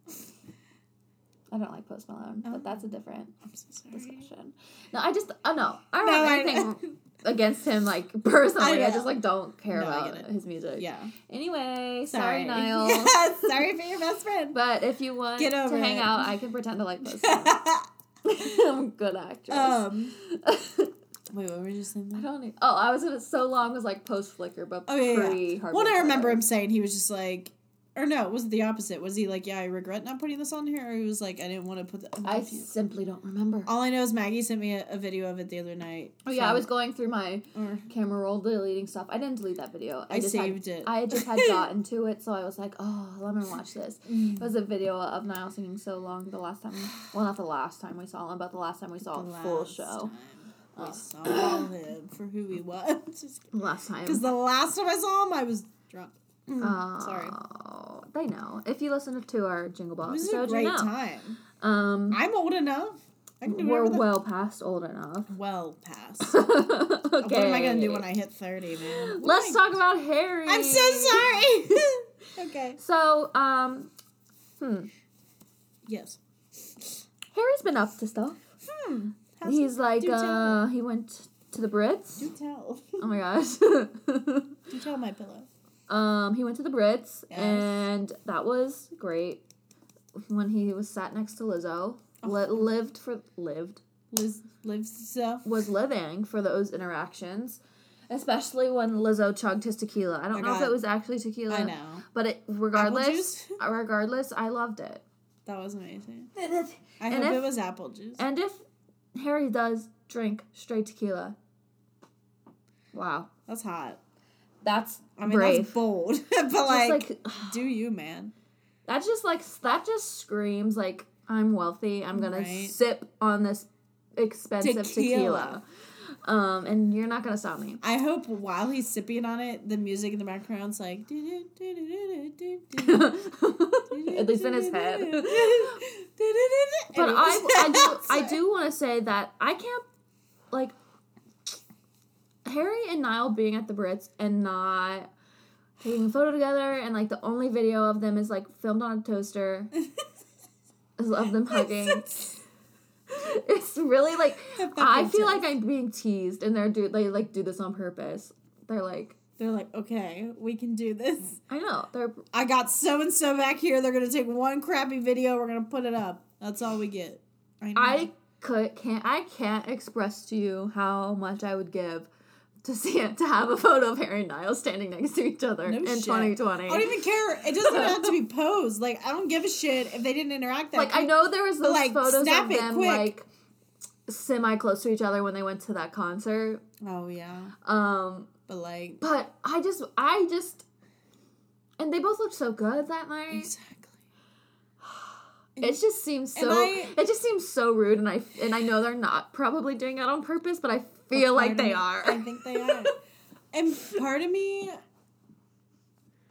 I don't like Post Malone, Oh. but that's a different so discussion. No, I just oh no, I don't No, have I- anything against him like personally. I, know. just like don't care No, about his music. Yeah. Anyway, sorry, Sorry, Niall. Yeah, sorry for your best friend. But if you want Get to over hang out, I can pretend to like Malone. I'm a good actress. um. Wait, what were you just saying? I don't. Even, oh, I was gonna. So long was like post Flicker, but Oh yeah, pre yeah. Well, I remember him saying he was just like, or no, it was the opposite. Was he like, yeah, I regret not putting this on here, or he was like, I didn't want to put that. I'm confused. simply don't remember. All I know is Maggie sent me a, a video of it the other night. Oh yeah, I was going through my Or, camera roll deleting stuff. I didn't delete that video. I, I just saved had, it. I just had gotten to it, so I was like, oh, let me watch this. Mm. It was a video of Niall singing so long. The last time, well, not the last time we saw him, but the last time we saw the a full show. We Oh. saw him for who he was. Last time. Because the last time I saw him, I was drunk. Oh, Sorry. They know. If you listen to our Jingle Ball was episode, a great you know. time. Um, I'm old enough. I can do We're the well past old enough. well past. okay. What am I gonna do when I hit thirty, man? What Let's talk about Harry. I'm so sorry. okay. So, um, hmm, Yes. Harry's been up to stuff. Hmm. How's He's like, uh, he went to the Brits. Do tell. Oh my gosh. Do tell my pillow. Um, he went to the Brits, Yes. and that was great. When he was sat next to Lizzo, Oh. li- lived for lived Liz lives so. was living for those interactions, especially when Lizzo chugged his tequila. I don't I know if it was actually tequila. I know. but it regardless, regardless, I loved it. That was amazing. I And hope if- it was apple juice. And if Harry does drink straight tequila, wow, That's hot. That's I mean, brave. that's bold, but like, like do you, man? that just like that just screams like I'm wealthy. I'm gonna Right. sip on this expensive tequila. Tequila. Um, and you're not gonna stop me. I hope while he's sipping on it, the music in the background's like. At least in his head. But I, I do, I do want to say that I can't, like, Harry and Niall being at the Brits and not taking a photo together, and like the only video of them is like filmed on a toaster of them hugging. It's really like I feel like. I'm being teased, and they're do they like do this on purpose. They're like, They're like, okay, we can do this. I know they're I got so and so back here. They're gonna take one crappy video. We're gonna put it up. That's all we get. I know. I could can't I can't express to you how much I would give to see it to have a photo of Harry and Niall standing next to each other No in shit. 2020. I don't even care. It doesn't have to be posed. Like I don't give a shit if they didn't interact that. like I know there was those like, photos of them quick. like semi close to each other when they went to that concert. Oh yeah, Um, but like but I just I just and they both looked so good that night. exactly. It just seems so. I- it just seems so rude, and I and I know they're not probably doing it on purpose, but I feel Part like they me- are. I think they are. and part of me,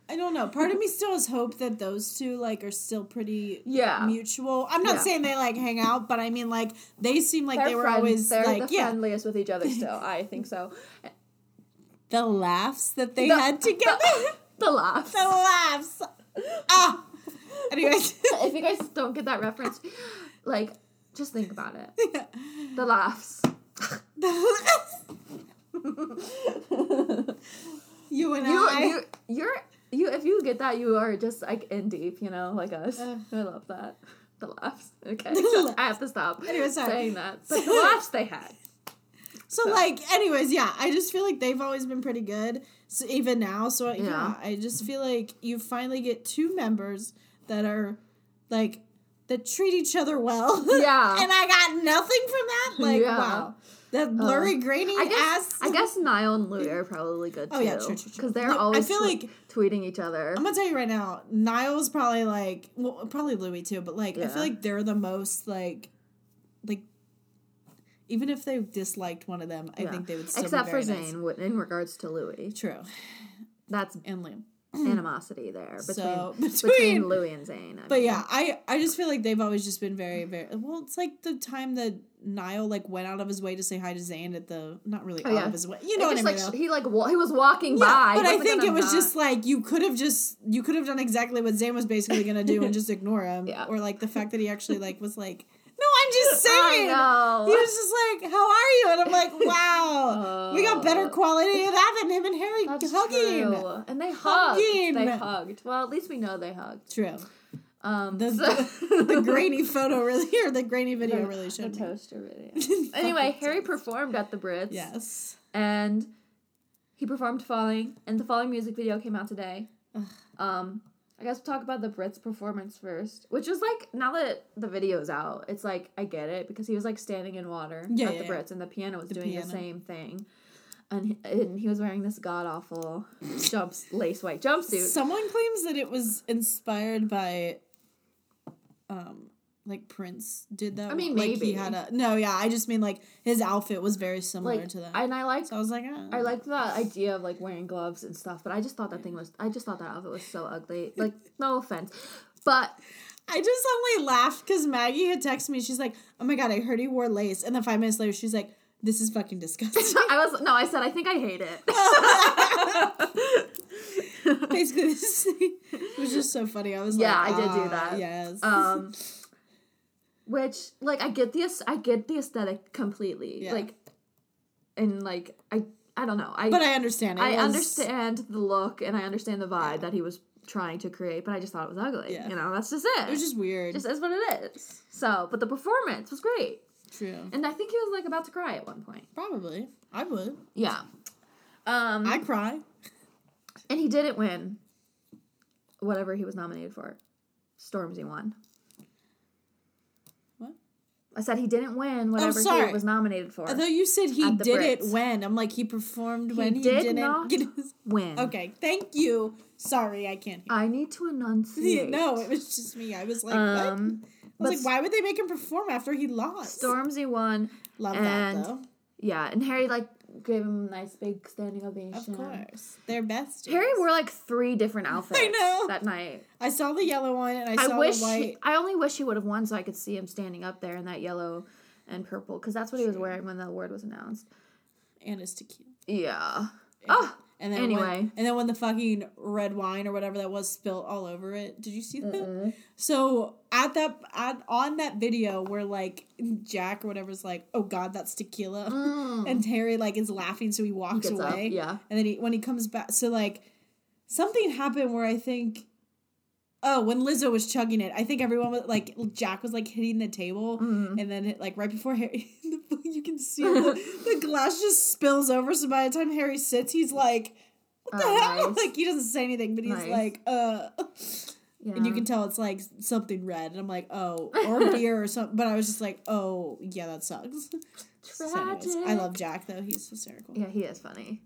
I don't know. Part of me still has hope that those two like are still pretty Yeah. mutual. I'm not Yeah. saying they like hang out, but I mean like they seem like They're they were friends. always they're like the yeah. friendliest with each other still. I think so. The laughs that they The- had together. The laughs. the laughs. Ah. Anyways. if you guys don't get that reference, like just think about it. The laughs. you and You, I. you, you're, you. If you get that, you are just like in deep, you know, like us. Ugh. I love that. The laughs. Okay, The so laughs. I have to stop Anyway, sorry. saying that. But the laughs they had. So like, anyways, yeah, I just feel like they've always been pretty good. So even now, so yeah. Yeah. I just feel like you finally get two members that are like that treat each other well. Yeah. and I got nothing from that. Like Yeah. wow, that blurry, grainy I guess, ass. I guess Niall and Louis are probably good too. Oh, yeah, true, true. Because they're Look, I feel twe- like- tweeting each other. I'm gonna tell you right now, Niall's probably like, well, probably Louis too, but like, I feel like they're the most like, like, even if they disliked one of them, I Yeah. think they would still Except be for nice. Zayn, in regards to Louis, True, that's and Liam. animosity there between So, between, between- Louis and Zayn. I But mean. yeah, I I just feel like they've always just been very very well. It's like the time that Niall like went out of his way to say hi to Zayn at the not really Oh, out yeah. of his way. You know what I mean? like, he like wa- he was walking yeah, by, but I think it was not- just like you could have just you could have done exactly what Zayn was basically gonna do and just ignore him, Yeah. or like the fact that he actually like was like, no, I'm just saying. He was just like, "How are you?" And I'm like, "Wow, we got better Oh. quality of that than him and Harry That's hugging." true. And they hugged. Hugging. They hugged. Well, at least we know they hugged. True. Um, The, so- the, the grainy photo really, or the grainy video The- really the showed me. toaster video. anyway, Harry performed at the Brits. Yes. and he performed "Falling," and the "Falling" music video came out today. Ugh. Um, I guess we'll talk about the Brits' performance first, which is like now that the video's out, it's like I get it because he was like standing in water Yeah, at yeah, the. Brits, and the piano was The doing the same thing, and he, and he was wearing this god awful jumps lace white jumpsuit. Someone claims that it was inspired by, um, like Prince did that. I mean, like he maybe. had a no. Yeah, I just mean like his outfit was very similar like, to that. and I like so I was like, ah. I like the idea of like wearing gloves and stuff, but I just thought that thing was I just thought that outfit was so ugly. Like, no offense. But I just only laughed because Maggie had texted me. She's like, "Oh my god, I heard he wore lace," and then five minutes later, she's like, "This is fucking disgusting." I was no, I said I think I hate it. Basically, it was just so funny. I was Yeah, like, yeah, I did do "Ah, that." Yes. um, which like I get the I get the aesthetic completely. Yeah. Like, and like I I don't know. I but I understand. It I was- understand the look and I understand the vibe that he was trying to create, but I just thought it was ugly. Yeah. You know, that's just it. It was just weird. just is what it is. So, but the performance was great, True. and I think he was like about to cry at one point. Probably. I would. Yeah. Um, I cry. and he didn't win whatever he was nominated for. Stormzy won. What? I said he didn't win whatever he was nominated for. I thought you said he did it Brits. when. I'm like, he performed He when he did didn't not get his. win. Okay, thank you. Sorry, I can't hear. I need to enunciate. no, it was just me. I was like, Um, what? I was like, why would they make him perform after he lost? Stormzy won. Love and- that though. Yeah, and Harry like gave him a nice big standing ovation. Of course, they're best. Harry wore like three different outfits I know. that night. I saw the yellow one and I I, saw wish the white. I only wish he would have won so I could see him standing up there in that yellow and purple because that's what he was wearing when the award was announced. and his tequila. Yeah. Oh, And then Anyway. when, and then when the fucking red wine or whatever that was spilled all over it, did you see that? So at that at on that video where like Jack or whatever's like, oh god, that's tequila, and Terry like is laughing, so he walks Mm. Gets up, away. yeah. and then he when he comes back, so like something happened where I think. Oh, when Lizzo was chugging it, I think everyone was like Jack was like hitting the table, Mm-hmm. and then it, like right before Harry, you can see the, the glass just spills over. So by the time Harry sits, he's like, "What the Oh, hell?" nice. Like he doesn't say anything, but he's Nice. like, "Uh," yeah. and you can tell it's like something red, and I'm like, "Oh," or beer or something. But I was just like, "Oh, yeah, that sucks." So anyways, I love Jack though; he's hysterical. Yeah, he is funny.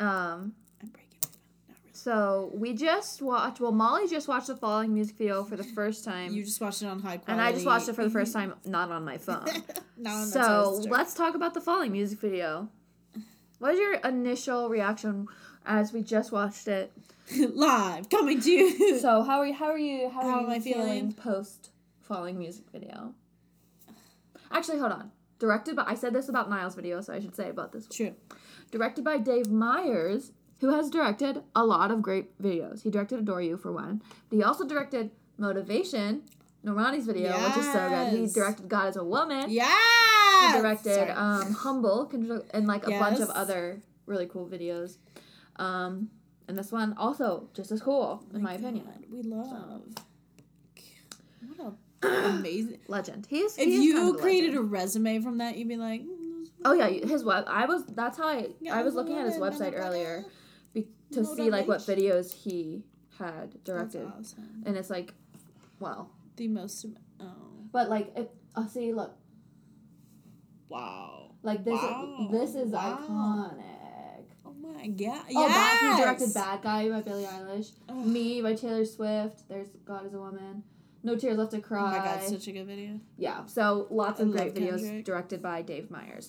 Um. I'm breaking my phone. Not really. So we just watched. Well, Molly just watched the Falling music video for the first time, You just watched it on high quality, and I just watched it for the first time, not on my phone. Not on so let's talk about the Falling music video. What was your initial reaction as we just watched it? live coming to you. So how are you? How are you? How, are How you am I feeling, feeling? post Falling music video? Actually, hold on. Directed by I said this about Niall's video, so I should say about this. one. True. Directed by Dave Meyers, who has directed a lot of great videos. He directed Adore You for one, but he also directed Motivation, Normani's video, which is so good. He directed God is a Woman. Yeah. He directed um, Humble and like a bunch of other really cool videos. Um, and this one also just as cool, in my opinion. We love. What a amazing. Legend. He is. If he is you kind of created legend. a resume from that, you'd be like, mm, oh yeah, his web. I was. That's how I. Yeah, I was looking at his website earlier to Motivation. see like what videos he had directed, awesome. and it's like, wow. The most. Oh, But like, if, uh, see, look, wow. like this. Wow. This is Wow. iconic. Oh my god. Oh, Bad, he directed Bad Guy by Billie Eilish. Ugh. Me by Taylor Swift. There's God is a Woman. No Tears Left to Cry. Oh my god, such a good video. yeah, so lots I of great videos Kendrick. directed by Dave Meyers.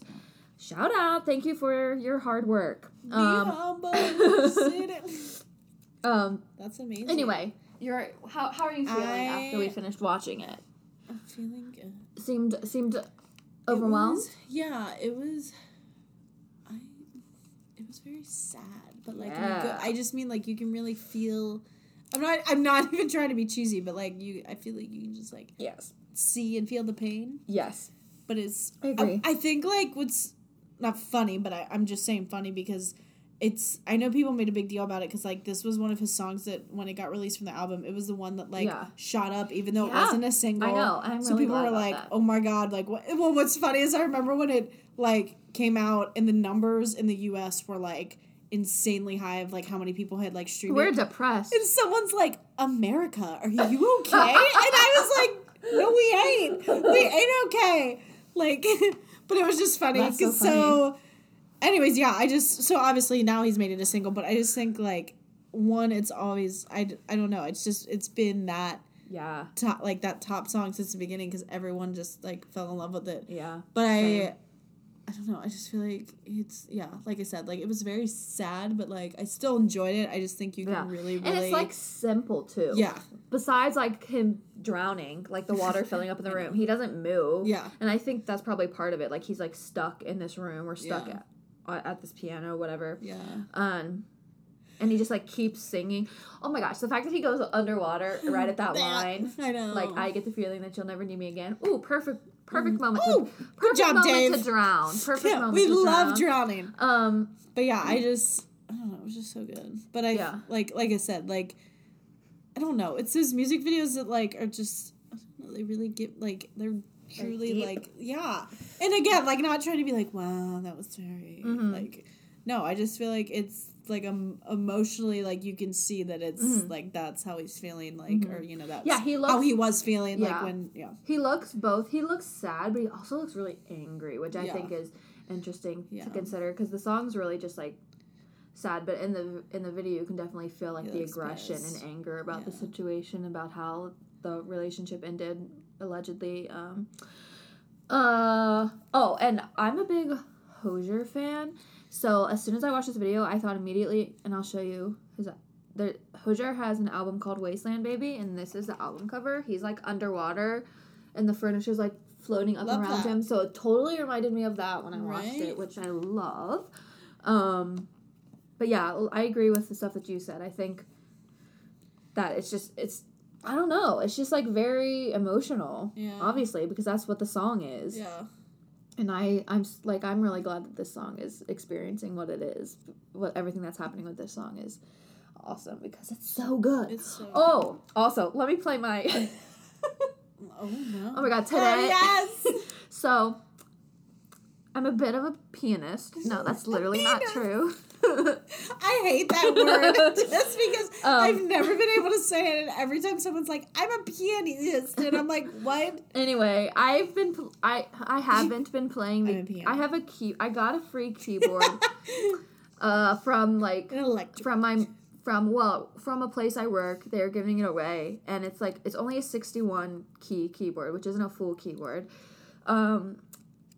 Shout out. Thank you for your hard work. Be Um, humble. um That's amazing. anyway, you're how, how are you feeling I- after we finished watching it? I'm feeling good. Seemed seemed It overwhelmed. was- yeah, it was. I. It was very sad, but like a good, I just mean like you can really feel. I'm not. I'm not even trying to be cheesy, but like you, I feel like you can just like Yes. see and feel the pain. Yes. But it's. I agree. I, think like what's not funny, but I, I'm just saying funny because it's. I know people made a big deal about it because like this was one of his songs that when it got released from the album, it was the one that like Yeah. shot up, even though Yeah. it wasn't a single. I know. I'm so really people were like, that. "Oh my god!" Like, what? Well, what's funny is I remember when it like came out and the numbers in the U.S. were like insanely high of like how many people had like streamed We're it. depressed. and someone's like, "America, are you okay?" and I was like, "No, we ain't. We ain't okay." Like, but it was just funny. That's so 'cause so, anyways, yeah, I just so obviously now he's made it a single, but I just think like one, it's always I I don't know. It's just it's been that Yeah. top like that top song since the beginning because everyone just like fell in love with it. Yeah. But Same. I, I don't know. I just feel like it's yeah, like I said, like it was very sad, but like I still enjoyed it. I just think you can Yeah. really, really And it's like simple too. yeah, Besides like him drowning, like the water filling up in the room, he doesn't move. yeah, And I think that's probably part of it. Like he's like stuck in this room or stuck Yeah. at, at this piano, whatever. yeah. Um, and he just like keeps singing. Oh my gosh, the fact that he goes underwater right at that line, I know. like I get the feeling that you'll never need me again. Ooh, perfect, perfect moment. Oh, to, perfect job, moment Dave. to drown. Perfect yeah, moment. we love drown. drowning. Um, But yeah, I just I don't know, it was just so good. But I Yeah. like like I said, like I don't know. It's those music videos that like are just know, they really get like they're truly like yeah. And again, like not trying to be like, wow, that was very Mhm. like no, I just feel like it's like um, emotionally like you can see that it's Mhm. like that's how he's feeling like or you know that's Yeah, he how he was feeling Yeah. like when yeah he looks both. He looks sad, but he also looks really angry, which I Yeah. think is interesting Yeah. to consider because the song's really just like sad, but in the in the video you can definitely feel like He the aggression pissed. and anger about the situation, about how the relationship ended allegedly. Um, uh oh, and I'm a big Hozier fan, so as soon as I watched this video, I thought immediately, and I'll show you his. The Hozier has an album called Wasteland Baby, and this is the album cover. He's like underwater, and the furniture's like floating up Love around that. him. So it totally reminded me of that when I watched Right? it, which I love. Um, but yeah, I agree with the stuff that you said. I think that it's just it's I don't know. It's just like very emotional. Yeah. Obviously, because that's what the song is. yeah And I I'm like I'm really glad that this song is experiencing what it is. What everything that's happening with this song is awesome because it's so good. it's so oh, also, let me play my oh no Oh my god, today. oh, yes So, I'm a bit of a pianist. No, that's literally not true. I hate that word just because Um, I've never been able to say it, and every time someone's like, "I'm a pianist," and I'm like, "What?" Anyway, I've been pl- I I haven't been playing the I'm a piano. I have a key I got a free keyboard uh from like An electric. from my from well from a place I work. They're giving it away and it's like it's only a 61 key keyboard, which isn't a full keyboard. Um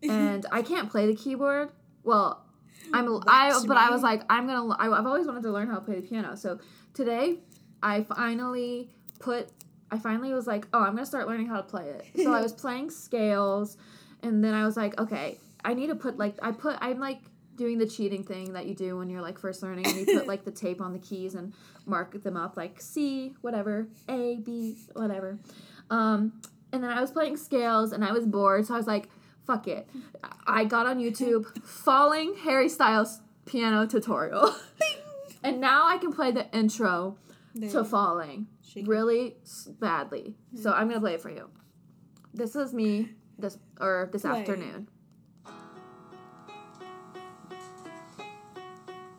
and I can't play the keyboard. Well, I'm I but I was like I'm going to I've always wanted to learn how to play the piano. So today I finally put I finally was like, "Oh, I'm to start learning how to play it." So I was playing scales and then I was like, "Okay, I need to put like I put I'm like doing the cheating thing that you do when you're like first learning and you put like the tape on the keys and mark them up like C, whatever, A, B, whatever. Um, and then I was playing scales and I was bored, so I was like, fuck it. I got on YouTube, falling Harry Styles piano tutorial. and now I can play the intro There. to falling She- really badly. So I'm gonna play it for you. This is me this or this Play. afternoon.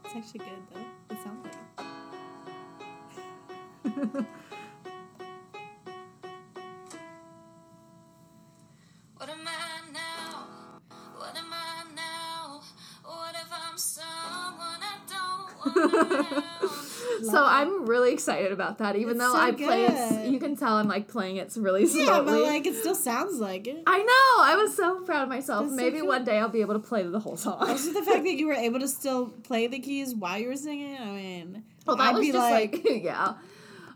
It's actually good though. It sounds like. So I'm really excited about that, even It's though so I play it. You can tell I'm like playing it really slowly. Yeah, but like it still sounds like it. I know. I was so proud of myself. That's so Maybe cool. one day I'll be able to play the whole song. Also, the fact that you were able to still play the keys while you were singing. I mean, well, that I'd was be just like, yeah.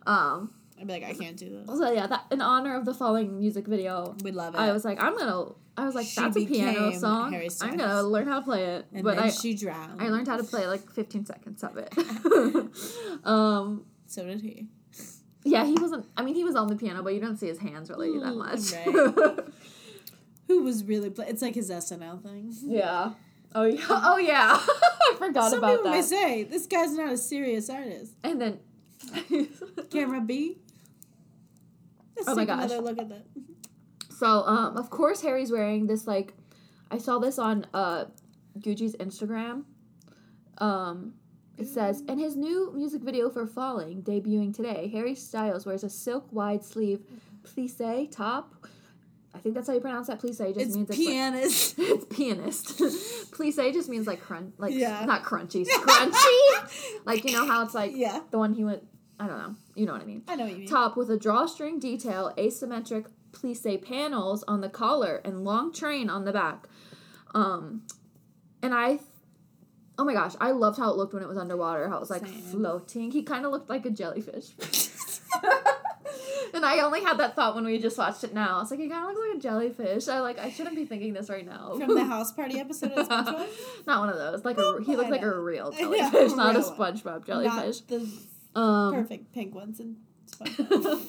Um. I'd be like, I can't do this. So yeah, that in honor of the falling music video, We love it. I was like, I'm gonna. I was like, She that's a piano song. I'm gonna learn how to play it. and but then I, she drowned. I learned how to play like 15 seconds of it. um. So did he. Yeah, he wasn't. I mean, he was on the piano, but you don't see his hands really that Mm, much. Who was really? Play- it's like his SNL thing. yeah. Oh yeah. Oh yeah. I forgot Some about people may say this guy's not a serious artist. And then. Camera B. Let's Oh my gosh. Another look at that. So, um, of course, Harry's wearing this like, I saw this on uh, Gucci's Instagram. Um, it says in his new music video for "Falling" debuting today, Harry Styles wears a silk wide sleeve plissé top. I think that's how you pronounce that. Plissé just It's means it's like- pianist. it's pianist. plissé just means like crunch, like Yeah. not crunchy, scrunchy. like you know how it's like yeah, the one he went. I don't know. You know what I mean I know what you mean. top with a drawstring detail, asymmetric plissé panels on the collar, and long train on the back. Um, And I, oh my gosh, I loved how it looked when it was underwater. How it was like Same. floating. He kind of looked like a jellyfish. and I only had that thought when we just watched it. Now it's like he kind of looks like a jellyfish. I like I shouldn't be thinking this right now. From the house party episode of SpongeBob. not one of those. Like a, he looked like a real jellyfish, a not a. SpongeBob jellyfish. Not the Um, perfect pink ones in SpongeBob.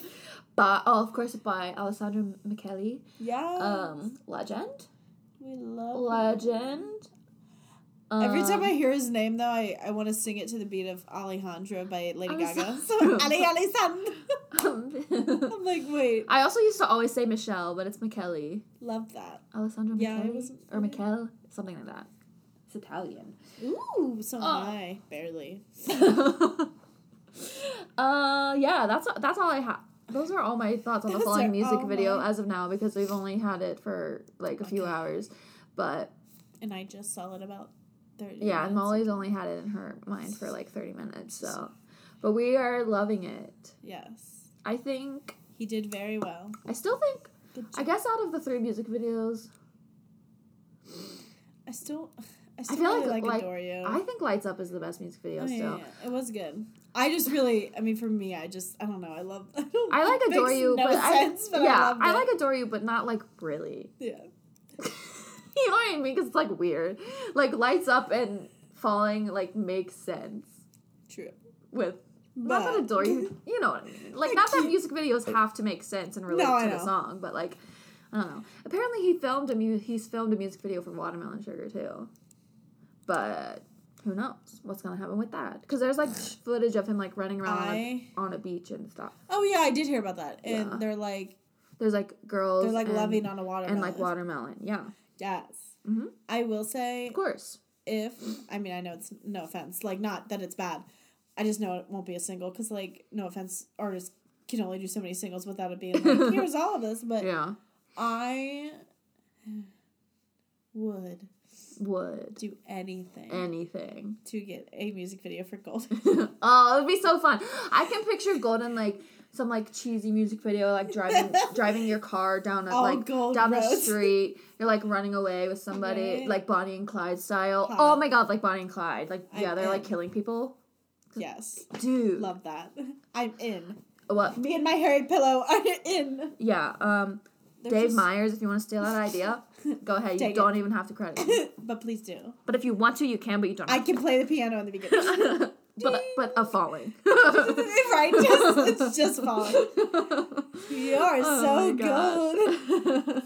but oh, of course, by Alessandro Michele. yeah. Um, legend, we love legend. Every time Um, I hear his name, though, I, I want to sing it to the beat of Alejandro by Lady Gaga. Alessandro. So, Ale Alessandro. I'm like, wait, I also used to always say Michelle, but it's Michele. love that. Alessandro Yeah, Michele? wasn't- or Michele, something like that. It's Italian. Ooh, so am Oh. I. Barely. uh, yeah, that's that's all I have. Those are all my thoughts on the Falling music video mine. as of now because we've only had it for like a few hours. But And I just saw it about 30 yeah, and minutes Molly's only had it in her mind for like 30 minutes. So, but we are loving it. Yes. I think, He did very well. I still think, I guess out of the three music videos, I still, I still feel really like- like, I think Lights Up is the best music video Oh, yeah, still. yeah. It was good. I just really, I mean, for me, I just, I don't know. I love. I, don't, I like Adore You, no but sense, I, but yeah, I, I like Adore You, but not like really. Yeah. you know what I mean? Because it's like weird. Like Lights Up and Falling like makes sense True. with. not that But- Adore You, you know what I mean. Like not that music videos have to make sense and relate No, to the song, but like I don't know. Apparently he filmed a mu- he's filmed a music video for Watermelon Sugar too, but who knows what's gonna happen with that? Because there's like footage of him like running around on, a, I. on a beach and stuff. Oh yeah, I did hear about that, and Yeah. they're like, There's like girls. they're like and, loving on a watermelon. and like watermelon. Yeah, Yes. Mhm. I will say, of course. if I mean, I know it's no offense, like not that it's bad. I just know it won't be a single because, like, no offense, artists can only do so many singles without it being like, here's all of this. But Yeah, I would would do anything anything. to get a music video for Gold. oh, it'd be so fun. I can picture Golden like some like cheesy music video, like driving driving your car down a, All like gold down the street. You're like running away with somebody, Right. like Bonnie and Clyde style. Oh my god, like Bonnie and Clyde. Like yeah, I'm they're like killing people. yes, Dude, love that. I'm in. what? Me and my hairy pillow are in. Yeah. Um, They're Dave just- Meyers. If you want to steal that idea, go ahead. You don't even have to credit me. but please do. But if you want to, you can. But you don't. I can play the piano in the beginning. but but a falling. right? Just, it's just falling. You are Oh so good.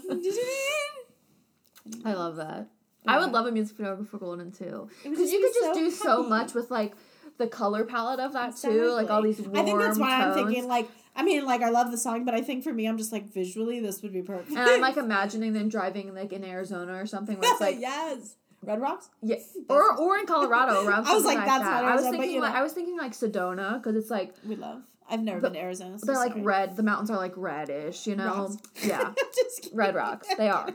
I love that. I would love a music video for Golden too, because you could just so do so much with like the color palette of that too, like all these warm I think that's why I'm tones. thinking like I mean like I love the song, but I think for me I'm just like visually this would be perfect. and I'm like imagining them driving like in Arizona or something where it's like yes, Red Rocks. yeah, or or in Colorado. Around I was something like, that's that. I was thinking like know. I was thinking like Sedona because it's like We love. I've never been to Arizona. So they're like sorry. red. The mountains are like reddish, you know. Rocks. Yeah, red rocks. They are.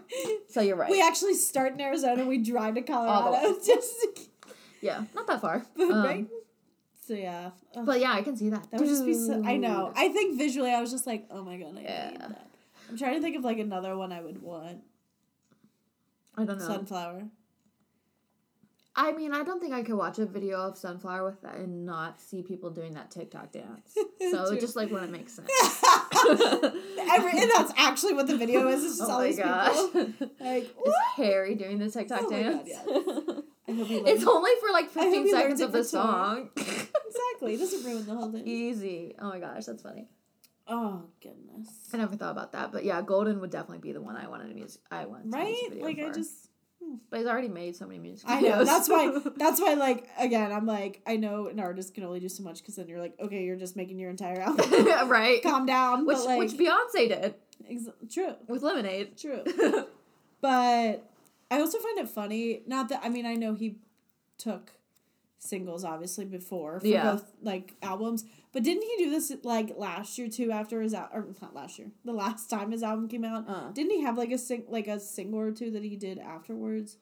So you're right. We actually start in Arizona. We drive to Colorado. just yeah, not that far. right. Um, So yeah. Ugh. but yeah, I can see that. That would just be so. I know. I think visually, I was just like, oh my god, I Yeah. need that. I'm trying to think of like another one I would want. I don't know. Sunflower. I mean, I don't think I could watch a video of sunflower with that and not see people doing that TikTok dance. So it just like wouldn't make sense. Every, and that's actually what the video is. It's oh just oh all my these gosh. people. Like, Is what? Harry doing the TikTok Oh my God, dance? yes. I it's only for like 15 seconds of the song. exactly. It doesn't ruin the whole thing. Easy. Oh my gosh, that's funny. Oh goodness. I never thought about that, but yeah, Golden would definitely be the one I wanted to music. I want to Right? Like I for. just. Hmm. but he's already made so many music videos. I know. That's why. That's why. Like again, I'm like, I know an artist can only do so much because then you're like, okay, you're just making your entire album. right. Calm down. Which like, which Beyonce did ex- true. with Lemonade. True. But I also find it funny. Not that I mean I know he took singles obviously before for Yeah. both like albums, but didn't he do this like last year too? After his al- or not last year, the last time his album came out, Uh. didn't he have like a sing like a single or two that he did afterwards?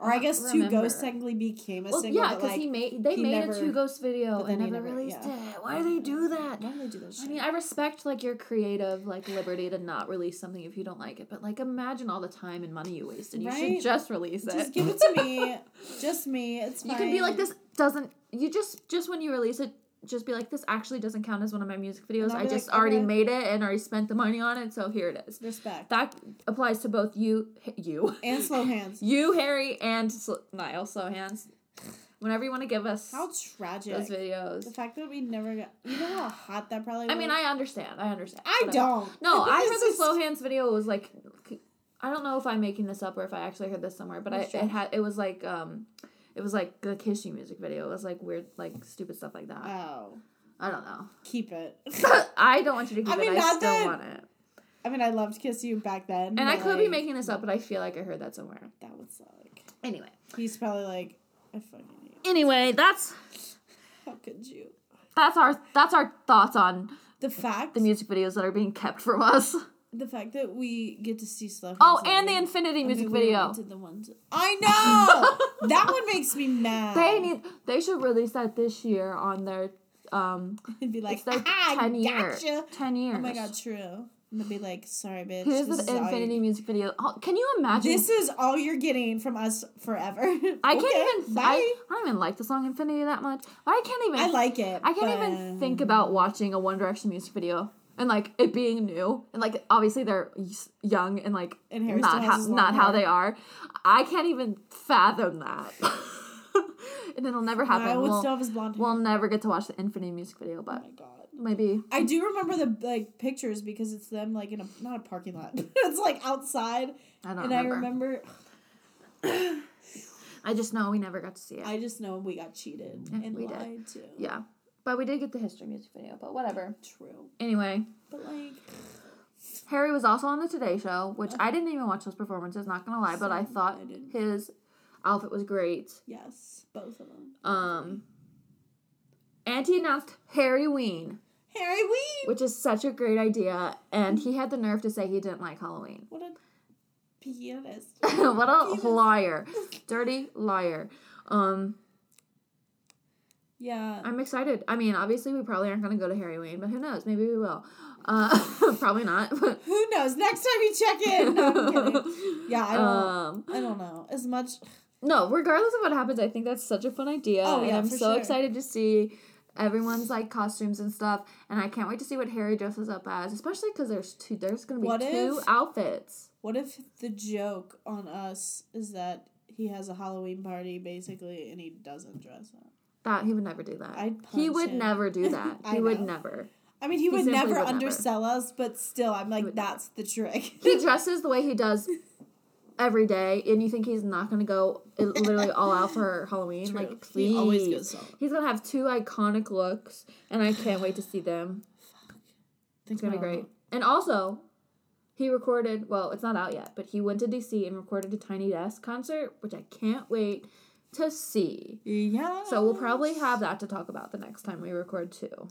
Or I guess Two. Ghosts technically became a Well, single. yeah, because like, he made they he made never- a two ghost video and never, never- released yeah. it. Why do they do that? Why do they do that I mean, I respect like your creative like liberty to not release something if you don't like it, but like imagine all the time and money you wasted. You Right? should just release it. Just give it to me. Just me. It's fine. you can be like this doesn't you just just when you release it just be like this actually doesn't count as one of my music videos. I just like, already okay. made it and already spent the money on it, so here it is. Respect. That applies to both you you and slow hands. you Harry and Sl- Niall Slow Hands. Whenever you want to give us How tragic. those videos. The fact that we never got. You know how hot that probably was? I mean, I understand. I understand. I don't. No, I heard the slow hands video was like, I don't know if I'm making this up or if I actually heard this somewhere, but I it had it was like um, it was like the Kiss You music video. It was like weird, like stupid stuff like that. Oh. I don't know. Keep it. I don't want you to keep I mean, it. I still that- want it. I mean, I loved Kiss You back then. And I could be making this up, but I feel like I heard that somewhere. That would suck. Anyway. He's probably like, I fucking hate. Anyway, that's How could you? that's our that's our thoughts on The fact, the music videos that are being kept from us. the fact that we get to see stuff. Oh, and the Infinity music video. The ones I know that one makes me mad. They need they should release that this year on their um It'd be like, their ah, ten year gotcha. ten years. Oh my god, true. I'm gonna be like, sorry, bitch. Here's this the Infinity music video. Oh, can you imagine? This is all you're getting from us forever. I can't even. Bye. I, I don't even like the song Infinity that much. I can't even. I like it. I can't but- even think about watching a One Direction music video and like it being new and like obviously they're young and like And not how not long how they are. I can't even fathom that. and it'll never happen. I would we'll, still have his blonde hair. we'll never get to watch the Infinity music video, oh but my god. maybe. I do remember the like pictures because it's them like in a not a parking lot. it's like outside. I don't and remember. I remember I just know we never got to see it. I just know we got cheated Yeah, and we did. lied to. yeah, but we did get the history music video. But whatever. True. Anyway, But like Harry was also on the Today Show, which I didn't even watch those performances. Not gonna lie, but I thought I his outfit was great. yes, both of them. Um, and he announced Harryween, Harry Ween. which is such a great idea. And he had the nerve to say he didn't like Halloween. What a pianist. what a liar, dirty liar. Um, yeah. I'm excited. I mean, obviously, we probably aren't gonna go to Harryween, but who knows? Maybe we will. Uh, probably not. But Who knows? Next time you check in. No, I'm. Yeah, I don't. um, I don't know as much. no, regardless of what happens, I think that's such a fun idea. Oh, and yeah, I'm for so sure. excited to see everyone's like costumes and stuff. And I can't wait to see what Harry dresses up as, especially because there's two. There's gonna be What two if- outfits. What if the joke on us is that he has a Halloween party basically and he doesn't dress up? That he would never do that. I'd he would him. never do that. He would never. I mean, he, He would never would never. undersell us, but still, I'm like, would never. that's the trick. He dresses the way he does every day, and you think he's not gonna go uh, literally all out for Halloween? True. Like, please. He always goes all- He's gonna have two iconic looks, and I can't wait to see them. Fuck. It's gonna be great. And also, he recorded. Well, it's not out yet, but he went to DC and recorded a Tiny Desk concert, which I can't wait to see. Yeah. So we'll probably have that to talk about the next time we record too.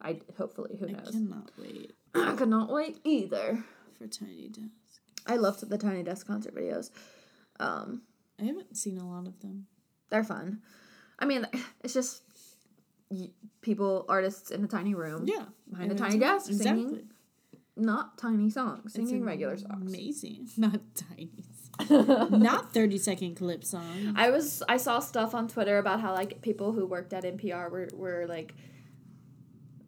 I hopefully who knows. I cannot wait I cannot wait either. for Tiny Desk. I loved the Tiny Desk concert videos. Um, I haven't seen a lot of them. they're fun. I mean, it's just people, artists in a tiny room, Yeah. behind a tiny desk, singing not tiny songs, singing regular songs. Amazing. Not tiny. Not 30 second clip song. I was I saw stuff on Twitter about how like people who worked at NPR were were like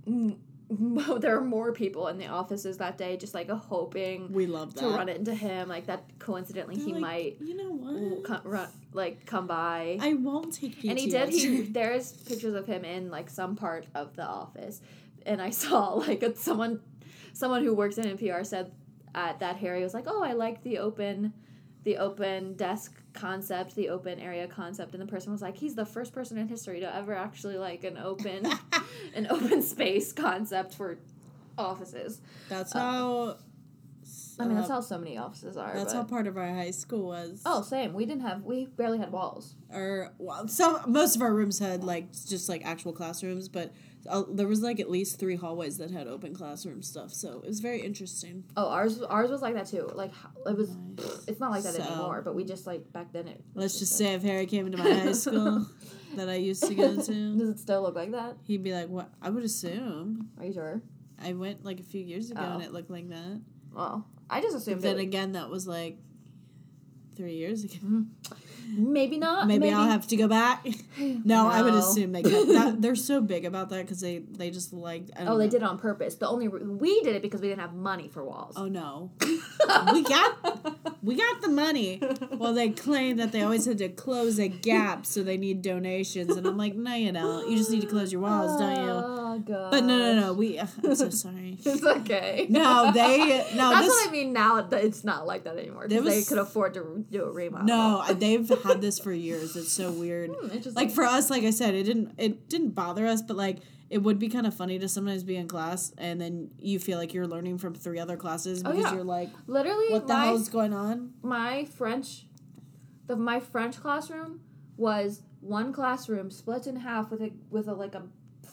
mm, there are more people in the offices that day just like hoping We love that. to run into him like that coincidentally They're he like, might You know what? come, run, like come by I won't take PTO. and he did he there's pictures of him in like some part of the office and i saw like a, someone someone who works in npr said at that harry was like oh i like the open the open desk concept the open area concept and the person was like he's the first person in history to ever actually like an open an open space concept for offices That's how. i mean that's uh, how so many offices are That's but- how part of our high school was. oh same we didn't have we barely had walls or well, some most of our rooms had like just like actual classrooms, but uh, there was like at least three hallways that had open classroom stuff, so it was very interesting. Oh, ours ours was like that too. Like it was. Nice. It's not like that So- anymore. But we just like back then it. Let's just like- say if Harry came to my high school that I used to go to, Does it still look like that? he'd be like, "What?" I would assume. Are you sure? I went like a few years ago Oh. and it looked like that. Well, I just But assumed. then it would- again, that was like three years ago. Maybe not. Maybe, I'll have to go back. no, I would assume they could. That, they're so big about that because they they just like. Oh, they did it on purpose. The only we did it because we didn't have money for walls. Oh no, we got we got the money. Well, they claim that they always had to close a gap, so they need donations, and I'm like, no, you don't. You just need to close your walls, don't you? Oh god. But no, no, no. We. I'm so sorry. It's okay. No, they. No, That's this. what I mean. Now it- it's not like that anymore. they could afford to do a remodel. No, they've had this for years. It's so weird. Hmm. Like for us, like I said, it didn't it didn't bother us, but like it would be kind of funny to sometimes be in class and then you feel like you're learning from three other classes Oh, because yeah. you're like, literally, what the my hell is going on? my French, the my French classroom was one classroom split in half with a with a like a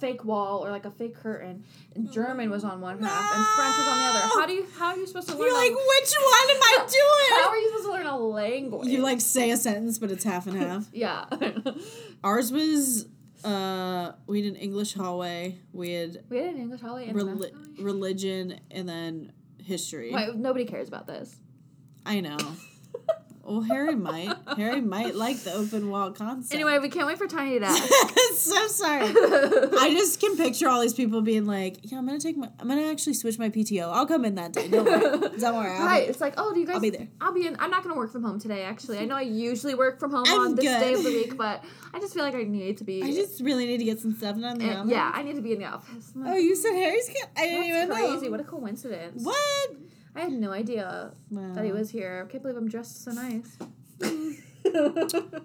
fake wall or like a fake curtain, and German was on one half and French was on the other. How do you how are you supposed to learn? You're a- like, which one am I doing? how are you supposed to learn a language? You like say a sentence, but it's half and half. yeah. Ours was uh we had an English hallway, we had we had an English hallway and a reli- religion, and then history. Wait, nobody cares about this. I know. Well, Harry might. Harry might like the open wall concept. Anyway, we can't wait for Tiny Desk. so sorry. I just can picture all these people being like, "Yeah, I'm gonna take my, I'm gonna actually switch my PTO. I'll come in that day. Don't worry. Don't worry. I'll right. be- It's like, oh, do you guys? I'll be there. I'll be in. I'm not gonna work from home today. Actually, I know I usually work from home I'm on this good. day of the week, but I just feel like I need to be. I just really need to get some stuff done. and- eh, yeah, I need to be in the office. Oh, you said Harry's. Kid? I didn't even That's crazy. know. What a coincidence. What? I had no idea Wow. that he was here. I can't believe I'm dressed so nice.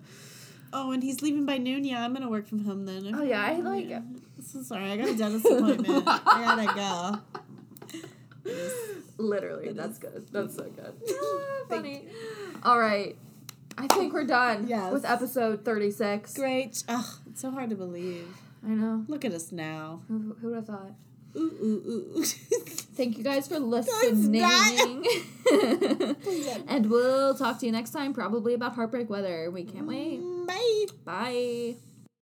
Oh, and he's leaving by noon. Yeah, I'm gonna work from home then. Oh, yeah, I like- Yeah. So sorry. I got a dentist appointment. I gotta go. Literally, that's good. That's so good. Ah, funny. All right. I think we're done Yes. with episode 36. Great. Oh, it's so hard to believe. I know. Look at us now. Who, who would have thought? Ooh ooh ooh. Thank you guys for listening. and we'll talk to you next time, probably about heartbreak weather. We can't wait. Mm, bye. Bye.